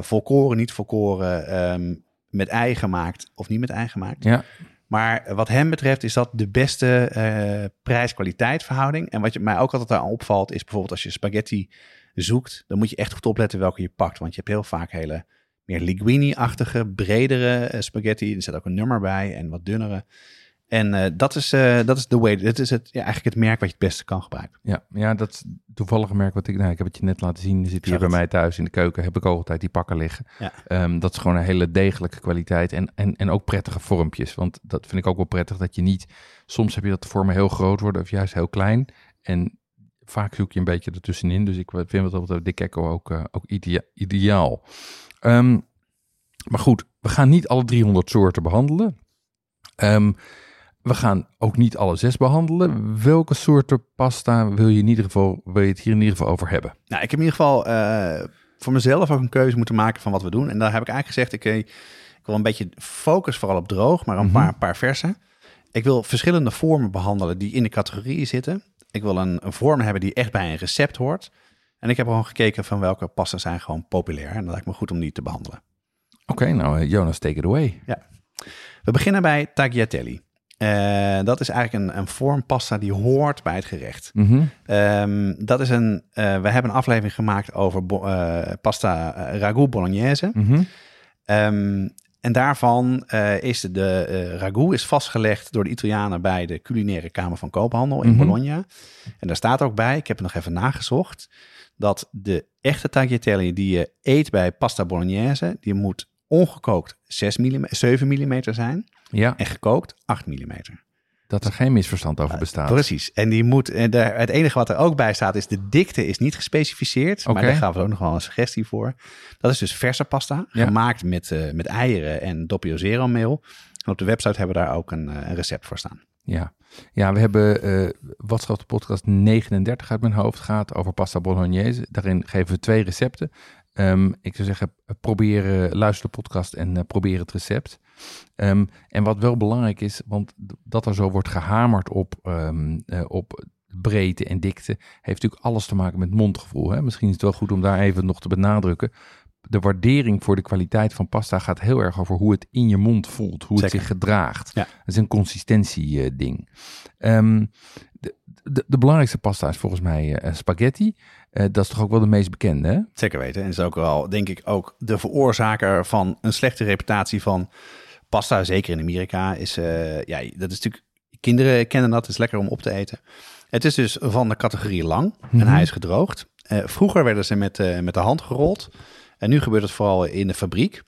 Speaker 2: volkoren, niet volkoren, ehm, met ei gemaakt of niet met ei gemaakt.
Speaker 1: Ja,
Speaker 2: Maar wat hem betreft is dat de beste eh, prijs-kwaliteit verhouding. En wat je, mij ook altijd aan opvalt is bijvoorbeeld als je spaghetti zoekt, dan moet je echt goed opletten welke je pakt. Want je hebt heel vaak hele meer linguine-achtige, bredere eh, spaghetti. Er zit ook een nummer bij en wat dunnere. En eh, dat is eh, dat is de way. Dat is het, ja, eigenlijk het merk wat je het beste kan gebruiken.
Speaker 1: ja, ja, dat is toevallig merk wat ik, nou, ik heb het je net laten zien, zit hier bij mij thuis in de keuken, heb ik ook altijd die pakken liggen.
Speaker 2: Ja.
Speaker 1: Ehm, dat is gewoon een hele degelijke kwaliteit en, en, en ook prettige vormpjes, want dat vind ik ook wel prettig, dat je niet, soms heb je dat de vormen heel groot worden of juist heel klein en vaak zoek je een beetje ertussenin, dus ik vind wat dat betreft de Kekko ook, eh, ook idea- ideaal. Ehm, maar goed, we gaan niet alle 300 soorten behandelen. Ehm, we gaan ook niet alle zes behandelen. Welke soorten pasta wil je in ieder geval, wil je het hier in ieder geval over hebben?
Speaker 2: Nou, ik heb in ieder geval eh, voor mezelf ook een keuze moeten maken van wat we doen. En daar heb ik eigenlijk gezegd, ik, eh, ik wil een beetje focus vooral op droog, maar een
Speaker 1: Mhm.
Speaker 2: paar, paar verse. Ik wil verschillende vormen behandelen die in de categorieën zitten. Ik wil een, een vorm hebben die echt bij een recept hoort. En ik heb gewoon gekeken van welke pasta's zijn gewoon populair. En dat lijkt me goed om die te behandelen.
Speaker 1: Oké, nou eh, Jonas, take it away.
Speaker 2: We beginnen bij tagliatelle. Eh, dat is eigenlijk een, een vorm pasta die hoort bij het gerecht.
Speaker 1: Mhm.
Speaker 2: Ehm, dat is een, eh, we hebben een aflevering gemaakt over eh, pasta ragu bolognese.
Speaker 1: Mhm.
Speaker 2: Ehm, en daarvan is de, de ragu is vastgelegd door de Italianen bij de culinaire kamer van koophandel in
Speaker 1: Mhm.
Speaker 2: Bologna. En daar staat ook bij, ik heb het nog even nagezocht, dat de echte tagliatelle die je eet bij pasta bolognese, die moet ongekookt 6 mm, 7 mm zijn
Speaker 1: Ja,
Speaker 2: en gekookt 8 mm.
Speaker 1: dat er geen misverstand over bestaat.
Speaker 2: Precies. En die moet, en de, het enige wat er ook bij staat is de dikte is niet gespecificeerd. Maar daar gaan we ook nog wel een suggestie voor. Dat is dus verse pasta,
Speaker 1: Ja.
Speaker 2: gemaakt met, eh, met eieren en doppio zero meel. En op de website hebben we daar ook een, eh, een recept voor staan.
Speaker 1: Ja. ja, we hebben eh wat schat de podcast 39 uit mijn hoofd gaat over pasta bolognese. Daarin geven we twee recepten. Ehm, ik zou zeggen, probeer, luister de podcast en eh, probeer het recept. Ehm, en wat wel belangrijk is, want dat er zo wordt gehamerd op, ehm, eh, op breedte en dikte, heeft natuurlijk alles te maken met mondgevoel. Hè? Misschien is het wel goed om daar even nog te benadrukken. De waardering voor de kwaliteit van pasta gaat heel erg over hoe het in je mond voelt, hoe het zich gedraagt.
Speaker 2: Ja.
Speaker 1: Dat is een consistentie eh, ding. De- belangrijkste pasta is volgens mij eh, spaghetti. Eh, dat is toch ook wel de meest bekende, hè?
Speaker 2: Zeker weten. En is ook wel, denk ik, ook de veroorzaker van een slechte reputatie van pasta. Zeker in Amerika. Is, eh, ja, dat is natuurlijk, kinderen kennen dat. Het is lekker om op te eten. Het is dus van de categorie lang. En
Speaker 1: Mhm.
Speaker 2: hij is gedroogd. Vroeger werden ze met, met de hand gerold. En nu gebeurt het vooral in de fabriek.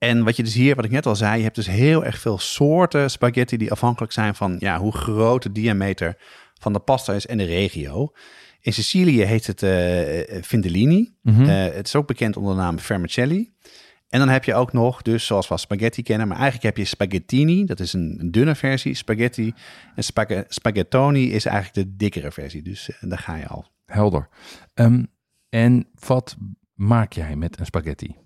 Speaker 2: En wat je dus hier, wat ik net al zei, je hebt dus heel erg veel soorten spaghetti die afhankelijk zijn van ja, hoe groot de diameter van de pasta is en de regio. In Sicilië heet het. Eh, het is ook bekend onder de naam vermicelli. En dan heb je ook nog, dus zoals we spaghetti kennen, maar eigenlijk heb je spaghettini, dat is een, een dunne versie, spaghetti. En spag spaghettoni is eigenlijk de dikkere versie, dus daar ga je al.
Speaker 1: Helder. Ehm, en wat maak jij met een spaghetti?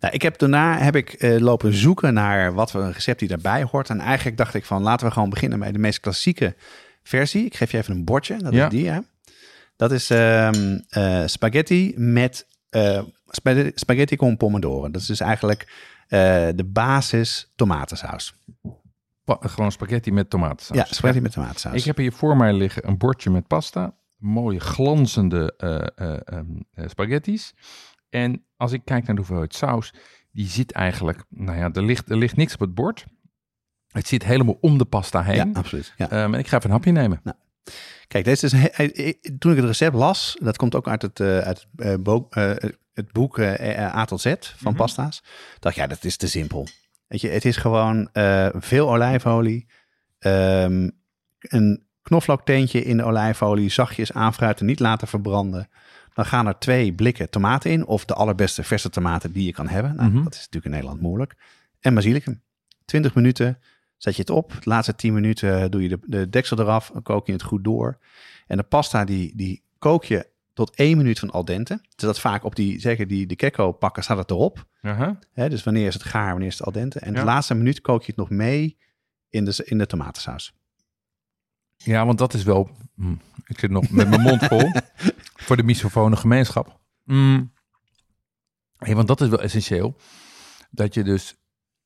Speaker 2: Nou, ik heb daarna heb ik eh, lopen zoeken naar wat voor een recept die daarbij hoort. En eigenlijk dacht ik van laten we gewoon beginnen met de meest klassieke versie. Ik geef je even een bordje, dat
Speaker 1: Ja.
Speaker 2: is die hè. Dat is ehm, eh, spaghetti met eh, spaghetti, spaghetti con pomodoro. Dat is dus eigenlijk de basis tomatensaus.
Speaker 1: Pa- gewoon spaghetti met tomatensaus.
Speaker 2: Ja, spaghetti met tomatensaus.
Speaker 1: Ik heb hier voor mij liggen een bordje met pasta. Mooie glanzende eh, eh, ehm, eh, spaghetti's. En als ik kijk naar de hoeveelheid saus, die zit eigenlijk... Nou ja, er ligt, er ligt niks op het bord. Het zit helemaal om de pasta heen.
Speaker 2: ja, absoluut. Ja.
Speaker 1: Ehm, en ik ga even een hapje nemen.
Speaker 2: Kijk, deze is, toen ik het recept las, dat komt ook uit het, eh, uit het, eh, bo- eh, het boek A tot Z van
Speaker 1: Mhm.
Speaker 2: pasta's. dacht ja, dat is te simpel. Weet je, het is gewoon veel olijfolie, ehm, een knoflookteentje in de olijfolie, zachtjes aanfruiten, niet laten verbranden. Dan gaan er twee blikken tomaten in, of de allerbeste verse tomaten die je kan hebben. Nou,
Speaker 1: Mhm.
Speaker 2: Dat is natuurlijk in Nederland moeilijk. En basilicum. 20 minuten zet je het op. De laatste 10 minuten doe je de, de deksel eraf, dan kook je het goed door. En de pasta die, die kook je tot 1 minuut van al dente. Zodat vaak op die, zeker die de kekko pakken, staat het erop. Dus wanneer is het gaar, wanneer is het al dente. En
Speaker 1: Ja.
Speaker 2: de laatste minuut kook je het nog mee in de, in de tomatensaus.
Speaker 1: Ja, want dat is wel... mm, ik zit nog met mijn mond vol. *laughs* voor de misofone gemeenschap. Mm. Hey, want dat is wel essentieel. Dat je dus...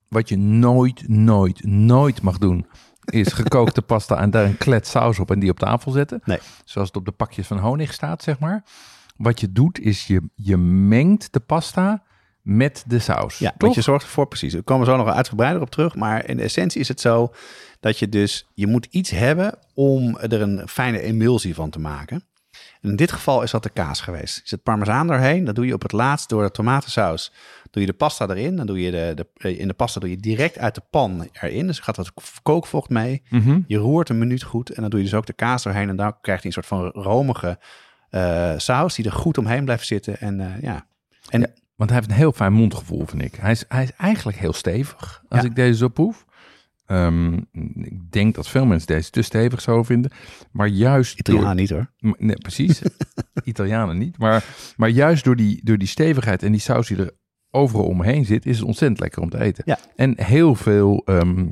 Speaker 1: Wat je nooit, nooit, nooit mag doen... is gekookte *laughs* pasta en daar een klet saus op en die op tafel zetten.
Speaker 2: Nee.
Speaker 1: Zoals het op de pakjes van honig staat, zeg maar. Wat je doet is je, je mengt de pasta met de saus.
Speaker 2: Ja,
Speaker 1: toch?
Speaker 2: want je zorgt ervoor, precies. We komen zo nog uitgebreider op terug. Maar in de essentie is het zo dat je dus, je moet iets hebben om er een fijne emulsie van te maken. En in dit geval is dat de kaas geweest. Je zet parmezaan doorheen, dat doe je op het laatst door de tomatensaus. Doe je de pasta erin, dan doe je de, de, eh, in de pasta doe je direct uit de pan erin. Dus gaat wat kookvocht mee.
Speaker 1: Mhm.
Speaker 2: Je roert een minuut goed en dan doe je dus ook de kaas doorheen. En dan krijg je een soort van romige eh, saus die er goed omheen blijft zitten. En eh, ja, en
Speaker 1: Ja. Want hij heeft een heel fijn mondgevoel, vind ik. Hij is, hij is eigenlijk heel stevig, als
Speaker 2: Ja.
Speaker 1: ik deze zo proef. Ehm, ik denk dat veel mensen deze te stevig zouden vinden. Maar juist
Speaker 2: Italiaan niet hoor.
Speaker 1: Nee, precies. *laughs* Italianen niet. Maar, maar juist door die, door die stevigheid en die saus die er overal omheen zit... is het ontzettend lekker om te eten.
Speaker 2: Ja.
Speaker 1: En heel veel, ehm,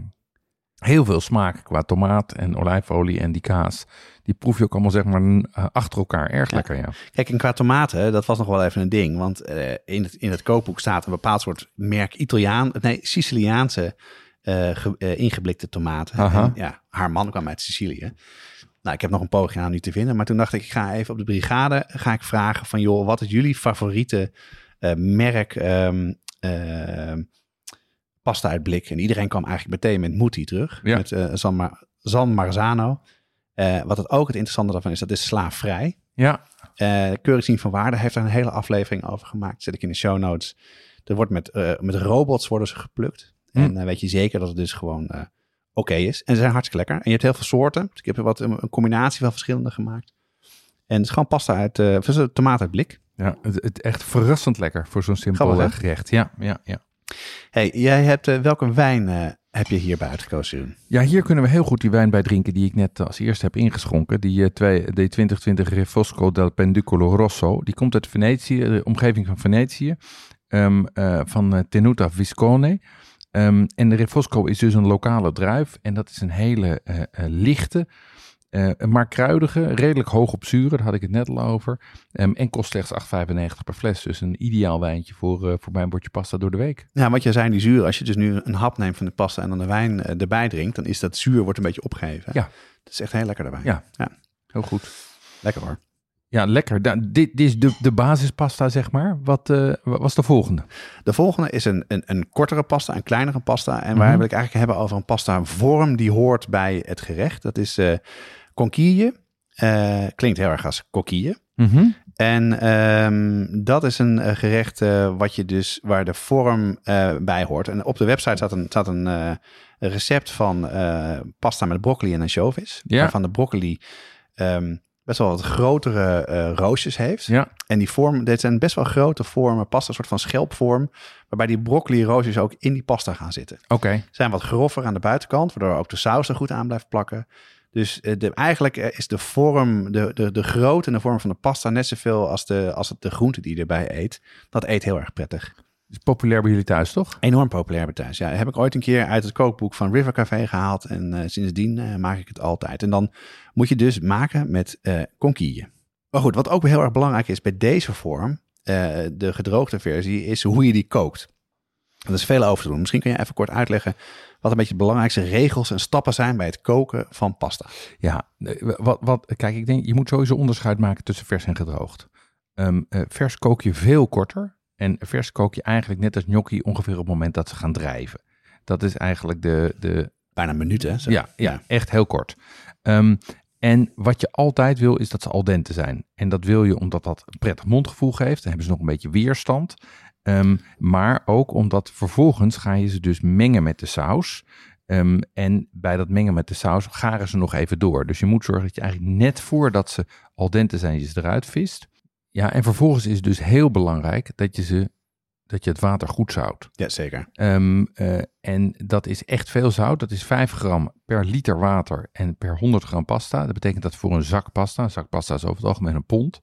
Speaker 1: heel veel smaak qua tomaat en olijfolie en die kaas... die proef je ook allemaal zeg maar eh, achter elkaar erg
Speaker 2: Ja.
Speaker 1: lekker, ja.
Speaker 2: Kijk, en qua tomaten, dat was nog wel even een ding. Want eh, in, het, in het kookboek staat een bepaald soort merk Italiaan, nee, Siciliaanse ge- eh, ingeblikte tomaten. En, ja, haar man kwam uit Sicilië. Nou, ik heb nog een poging aan nu te vinden. Maar toen dacht ik, ik ga even op de brigade ga ik vragen van... joh, wat is jullie favoriete eh, merk ehm, ehm, pasta uit blik? En iedereen kwam eigenlijk meteen met Mutti terug.
Speaker 1: Ja.
Speaker 2: Met eh, San, Mar- San Marzano. Eh, wat het ook het interessante daarvan is, dat is slaafvrij.
Speaker 1: Ja,
Speaker 2: Eh Keurig zien van Waarde heeft er een hele aflevering over gemaakt. Zet ik in de show notes. Er wordt met, eh, met robots worden ze geplukt.
Speaker 1: Hm.
Speaker 2: En dan weet je zeker dat het dus gewoon eh, oké is. En ze zijn hartstikke lekker. En je hebt heel veel soorten. Dus ik heb er wat een, een combinatie van verschillende gemaakt. En het is gewoon pasta uit, of is het tomaat uit blik.
Speaker 1: Ja, het, het echt verrassend lekker voor zo'n simpel eh, gerecht. Ja, ja, ja.
Speaker 2: Hey, jij hebt, welke wijn heb je hierbij uitgekozen?
Speaker 1: Ja, hier kunnen we heel goed die wijn bij drinken die ik net als eerste heb ingeschonken. Die, eh, twee, de 2020 Refosco del Penducolo Rosso. Die komt uit Venetië, de omgeving van Venetië. ehm, eh, van Tenuta Viscone. Ehm, en de Refosco is dus een lokale druif. En dat is een hele eh, eh, lichte, Uh, maar kruidige, redelijk hoog op zuren, daar had ik het net al over. Um, en kost slechts 8,95 per fles. Dus een ideaal wijntje voor, voor mijn bordje pasta door de week.
Speaker 2: Ja, wat je zei, die zuur, als je dus nu een hap neemt van de pasta en dan de wijn erbij drinkt, dan is dat zuur wordt een beetje opgeheven.
Speaker 1: Ja.
Speaker 2: Dat is echt heel lekker daarbij.
Speaker 1: Ja, ja. heel goed.
Speaker 2: Lekker hoor.
Speaker 1: Ja, lekker. Da dit, dit, is de, de basispasta, zeg maar. Wat uh, was de volgende?
Speaker 2: De volgende is een, een, een kortere pasta, een kleinere pasta. En waar mm -hmm. wil ik eigenlijk hebben over een pasta vorm die hoort bij het gerecht. Dat is uh, conquille. Uh, klinkt heel erg als coquille.
Speaker 1: Mm -hmm.
Speaker 2: En um, dat is een gerecht wat je dus, waar de vorm bij hoort. En op de website staat een, staat een, recept van pasta met broccoli en ansjovis.
Speaker 1: Ja.
Speaker 2: Waarvan de broccoli... Um, best wel wat grotere uh, roosjes heeft.
Speaker 1: Ja.
Speaker 2: En die vorm, dit zijn best wel grote vormen, pasta, een soort van schelpvorm, waarbij die broccoli roosjes ook in die pasta gaan zitten.
Speaker 1: Oké. Okay.
Speaker 2: Zijn wat grover aan de buitenkant, waardoor ook de saus er goed aan blijft plakken. Dus uh, de, eigenlijk is de vorm, de, de, de grootte en de vorm van de pasta net zoveel als, de, als het de groente die je erbij eet. Dat eet heel erg prettig.
Speaker 1: Is populair bij jullie thuis, toch?
Speaker 2: Enorm populair bij thuis. Ja, heb ik ooit een keer uit het kookboek van River Café gehaald. En uh, sindsdien uh, maak ik het altijd. En dan moet je dus maken met uh, conquille. Maar goed, wat ook heel erg belangrijk is bij deze vorm, de gedroogde versie, is hoe je die kookt. Dat is veel over te doen. Misschien kun je even kort uitleggen wat een beetje de belangrijkste regels en stappen zijn bij het koken van pasta.
Speaker 1: Ja, wat, wat, kijk, ik denk, je moet sowieso onderscheid maken tussen vers en gedroogd. Um, vers kook je veel korter. En vers kook je eigenlijk net als gnocchi ongeveer op het moment dat ze gaan drijven. Dat is eigenlijk de... de
Speaker 2: Bijna een minuut, hè? Zo.
Speaker 1: Ja, ja, echt heel kort. Um, en wat je altijd wil, is dat ze al dente zijn. En dat wil je omdat dat een prettig mondgevoel geeft. Dan hebben ze nog een beetje weerstand. Um, maar ook omdat vervolgens ga je ze dus mengen met de saus. Um, en bij dat mengen met de saus garen ze nog even door. Dus je moet zorgen dat je eigenlijk net voordat ze al dente zijn, je ze eruit vist. Ja, en vervolgens is het dus heel belangrijk dat je, ze, dat je het water goed zout.
Speaker 2: Ja, zeker.
Speaker 1: Um, uh, en dat is echt veel zout. Dat is 5 gram per liter water en per 100 gram pasta. Dat betekent dat voor een zak pasta, een zak pasta is over het algemeen een pond,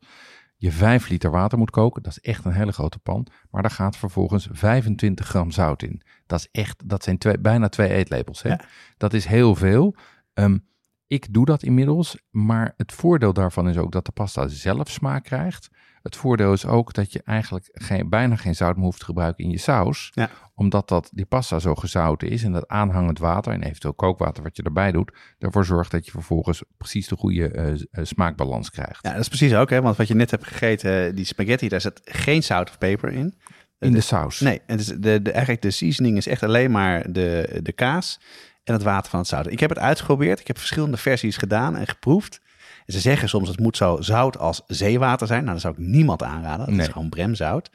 Speaker 1: je 5 liter water moet koken. Dat is echt een hele grote pan. Maar daar gaat vervolgens 25 gram zout in. Dat is echt, dat zijn twee, bijna twee eetlepels. Hè?
Speaker 2: Ja.
Speaker 1: Dat is heel veel. Um, ik doe dat inmiddels, maar het voordeel daarvan is ook dat de pasta zelf smaak krijgt. Het voordeel is ook dat je eigenlijk geen, bijna geen zout meer hoeft te gebruiken in je saus.
Speaker 2: Ja.
Speaker 1: Omdat dat, die pasta zo gezouten is en dat aanhangend water en eventueel kookwater wat je erbij doet, ervoor zorgt dat je vervolgens precies de goede uh, uh, smaakbalans krijgt.
Speaker 2: Ja, dat is precies ook, hè? want wat je net hebt gegeten, die spaghetti, daar zit geen zout of peper in.
Speaker 1: In de, de saus?
Speaker 2: Nee, het is de, de, eigenlijk de seasoning is echt alleen maar de, de kaas en het water van het zout. Ik heb het uitgeprobeerd. Ik heb verschillende versies gedaan en geproefd. En ze zeggen soms het moet zo zout als zeewater zijn. Nou, dat zou ik niemand aanraden. Dat
Speaker 1: Nee.
Speaker 2: is gewoon bremzout.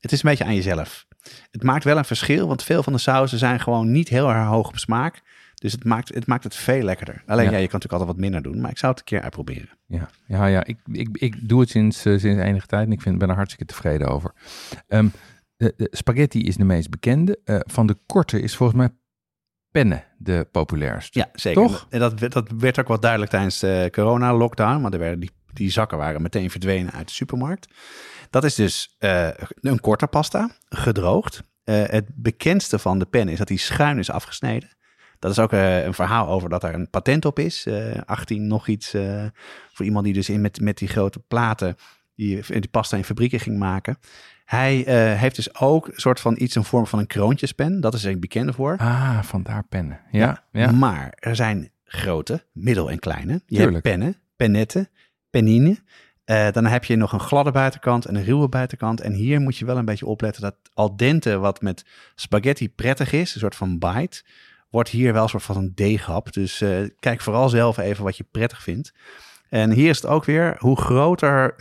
Speaker 2: Het is een beetje aan jezelf. Het maakt wel een verschil, want veel van de sauzen zijn gewoon niet heel erg hoog op smaak. Dus het maakt het, maakt het veel lekkerder. Alleen
Speaker 1: Ja.
Speaker 2: ja. je kan natuurlijk altijd wat minder doen, maar ik zou het een keer uitproberen.
Speaker 1: Ja, ja, ja. Ik, ik, ik doe het sinds, eh, sinds enige tijd en ik vind, ben er hartstikke tevreden over. Ehm, de, de spaghetti is de meest bekende. Eh, van de korte is volgens mij penne de populairste.
Speaker 2: Ja, zeker.
Speaker 1: Toch?
Speaker 2: En dat, werd- dat werd ook wel duidelijk tijdens de corona-lockdown. Maar er werden die, die zakken waren meteen verdwenen uit de supermarkt. Dat is dus eh, een korte pasta, gedroogd. Eh, het bekendste van de pen is dat die schuin is afgesneden. Dat is ook eh, een verhaal over dat er een patent op is. Eh 18 nog iets eh, voor iemand die dus in met, met die grote platen die, die pasta in fabrieken ging maken. Hij eh, heeft dus ook een soort van iets in vorm van een kroontjespen. Dat is er bekend voor.
Speaker 1: Ah, vandaar pennen. Ja, ja.
Speaker 2: Maar er zijn grote, middel en kleine. Je
Speaker 1: Tuurlijk.
Speaker 2: hebt pennen, pennetten, pennine. Eh, dan heb je nog een gladde buitenkant en een ruwe buitenkant. En hier moet je wel een beetje opletten dat al dente, wat met spaghetti prettig is, een soort van bite, wordt hier wel een soort van een deeghap. Dus eh, kijk vooral zelf even wat je prettig vindt. En hier is het ook weer, hoe groter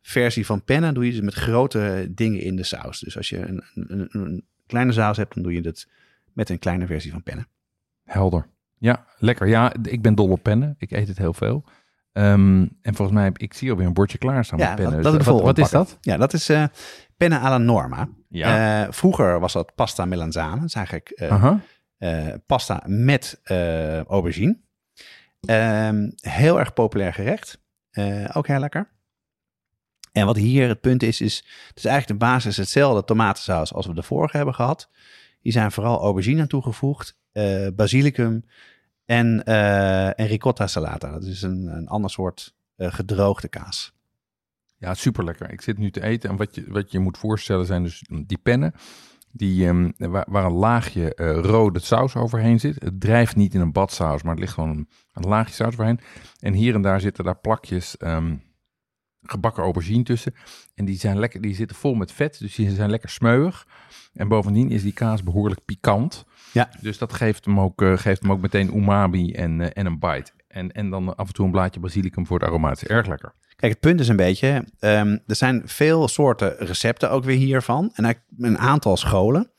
Speaker 2: versie van pennen, doe je ze met grote dingen in de saus. Dus als je een, een, een kleine saus hebt, dan doe je het met een kleine versie van pennen.
Speaker 1: Helder. Ja, lekker. Ja, ik ben dol op pennen. Ik eet het heel veel. Ehm, en volgens mij, ik zie alweer een bordje klaarstaan
Speaker 2: Ja,
Speaker 1: met pennen.
Speaker 2: dat- dat
Speaker 1: Dus
Speaker 2: is de
Speaker 1: wat, wat is dat?
Speaker 2: Ja, dat is eh penne alla norma.
Speaker 1: Ja.
Speaker 2: Eh, vroeger was dat pasta melanzane. Dat is eigenlijk eh, eh, pasta met eh, aubergine. Ehm, heel erg populair gerecht. Eh, ook heel lekker. En wat hier het punt is, is het is eigenlijk de basis hetzelfde tomatensaus als we de vorige hebben gehad. Hier zijn vooral aubergine aan toegevoegd, eh, basilicum En, eh, en ricotta salata. Dat is een, een ander soort eh, gedroogde kaas.
Speaker 1: Ja, super lekker. Ik zit nu te eten en wat je, wat je moet voorstellen zijn dus die pennen. Die, ehm, waar, een laagje rode saus overheen zit. Het drijft niet in een badsaus, maar het ligt gewoon een, een laagje saus overheen. En hier en daar zitten daar plakjes ehm, gebakken aubergine tussen. En die, zijn lekker, die zitten vol met vet, dus die zijn lekker smeuig. En bovendien is die kaas behoorlijk pikant.
Speaker 2: Ja.
Speaker 1: Dus dat geeft hem ook, eh, geeft hem ook meteen umami en, eh, en een bite. En, en dan af en toe een blaadje basilicum voor het aromatische. Erg lekker.
Speaker 2: Kijk, het punt is een beetje, ehm, er zijn veel soorten recepten ook weer hiervan. En een aantal scholen.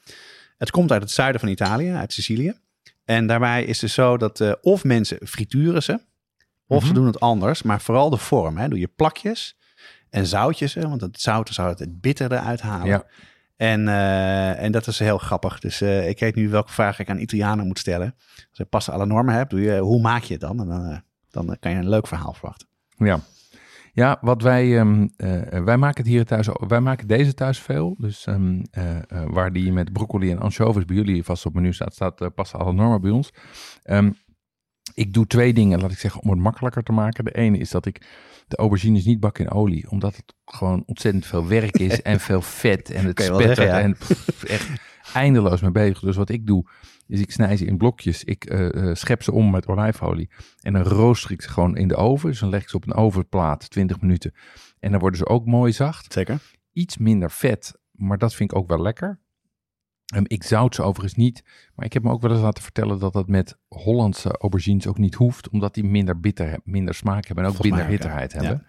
Speaker 2: Het komt uit het zuiden van Italië, uit Sicilië. En daarbij is het zo dat eh, of mensen frituren ze, of ze
Speaker 1: Mhm.
Speaker 2: doen het anders. Maar vooral de vorm. Hè. Doe je plakjes en zoutjes, hè, want het zout zou het, het bitter eruit halen.
Speaker 1: Ja.
Speaker 2: En, eh, en dat is heel grappig. Dus eh, ik weet nu welke vraag ik aan Italianen moet stellen. Als je pasta alle normen hebt, doe je, hoe maak je het dan? En dan, eh, dan kan je een leuk verhaal verwachten.
Speaker 1: Ja. Ja, wat wij, ehm, eh, wij maken het hier thuis, wij maken deze thuis veel. Dus ehm, eh, eh, waar die met broccoli en anchovies bij jullie vast op menu staat, staat pasta alla norma bij ons. Ehm, ik doe twee dingen, laat ik zeggen, om het makkelijker te maken. De ene is dat ik de aubergines niet bak in olie, omdat het gewoon ontzettend veel werk is en *laughs* veel vet en het spettert
Speaker 2: zeggen, ja.
Speaker 1: en pff, echt eindeloos mee bezig. Dus wat ik doe, is ik snij ze in blokjes, ik eh, eh, schep ze om met olijfolie en dan rooster ik ze gewoon in de oven. Dus dan leg ik ze op een ovenplaat, 20 minuten. En dan worden ze ook mooi zacht.
Speaker 2: Zeker.
Speaker 1: Iets minder vet, maar dat vind ik ook wel lekker. Ehm, ik zout ze overigens niet, maar ik heb me ook wel eens laten vertellen dat dat met Hollandse aubergines ook niet hoeft, omdat die minder bitter, minder smaak hebben en ook minder
Speaker 2: ja.
Speaker 1: bitterheid hebben.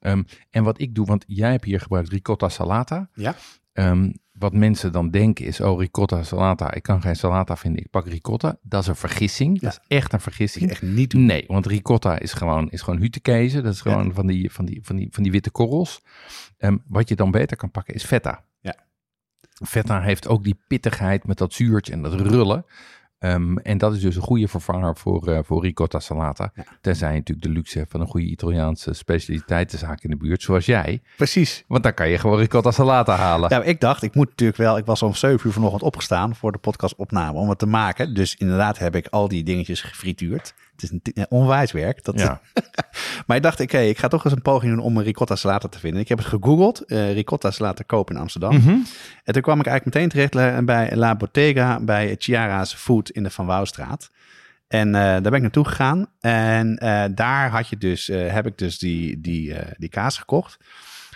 Speaker 1: Ehm, en wat ik doe, want jij hebt hier gebruikt ricotta salata.
Speaker 2: Ja.
Speaker 1: Ehm, wat mensen dan denken is, oh ricotta salata, ik kan geen salata vinden, ik pak ricotta. Dat is een vergissing,
Speaker 2: Ja.
Speaker 1: dat is echt een
Speaker 2: Dat
Speaker 1: vergissing.
Speaker 2: je echt niet doen.
Speaker 1: Nee, want ricotta is gewoon, is gewoon hutekezen. Dat is
Speaker 2: Ja.
Speaker 1: gewoon van, die, van, die, van, die, van die witte korrels. Wat je dan beter kan pakken is feta. Feta heeft ook die pittigheid met dat zuurtje en dat rullen. Ehm, en dat is dus een goede vervanger voor, eh, voor ricotta salata.
Speaker 2: Ja.
Speaker 1: Tenzij je natuurlijk de luxe hebt van een goede Italiaanse specialiteitenzaak in de buurt, zoals jij.
Speaker 2: Precies.
Speaker 1: Want dan kan je gewoon ricotta salata halen.
Speaker 2: Maar ik dacht, ik moet natuurlijk wel, ik was om 7 uur vanochtend opgestaan voor de podcastopname om het te maken. Dus inderdaad heb ik al die dingetjes gefrituurd. Het is een, een onwijs werk. Dat,
Speaker 1: Ja. *laughs*
Speaker 2: Maar ik dacht, oké, ik ga toch eens een poging doen om een ricotta salata te vinden. Ik heb het gegoogeld, eh, ricotta salata kopen in Amsterdam.
Speaker 1: Mhm.
Speaker 2: En toen kwam ik eigenlijk meteen terecht bij La Bottega, bij Chiara's Food in de Van Wouwstraat. En eh, daar ben ik naartoe gegaan. En eh, daar had je dus, eh, heb ik dus die, die, eh, die kaas gekocht.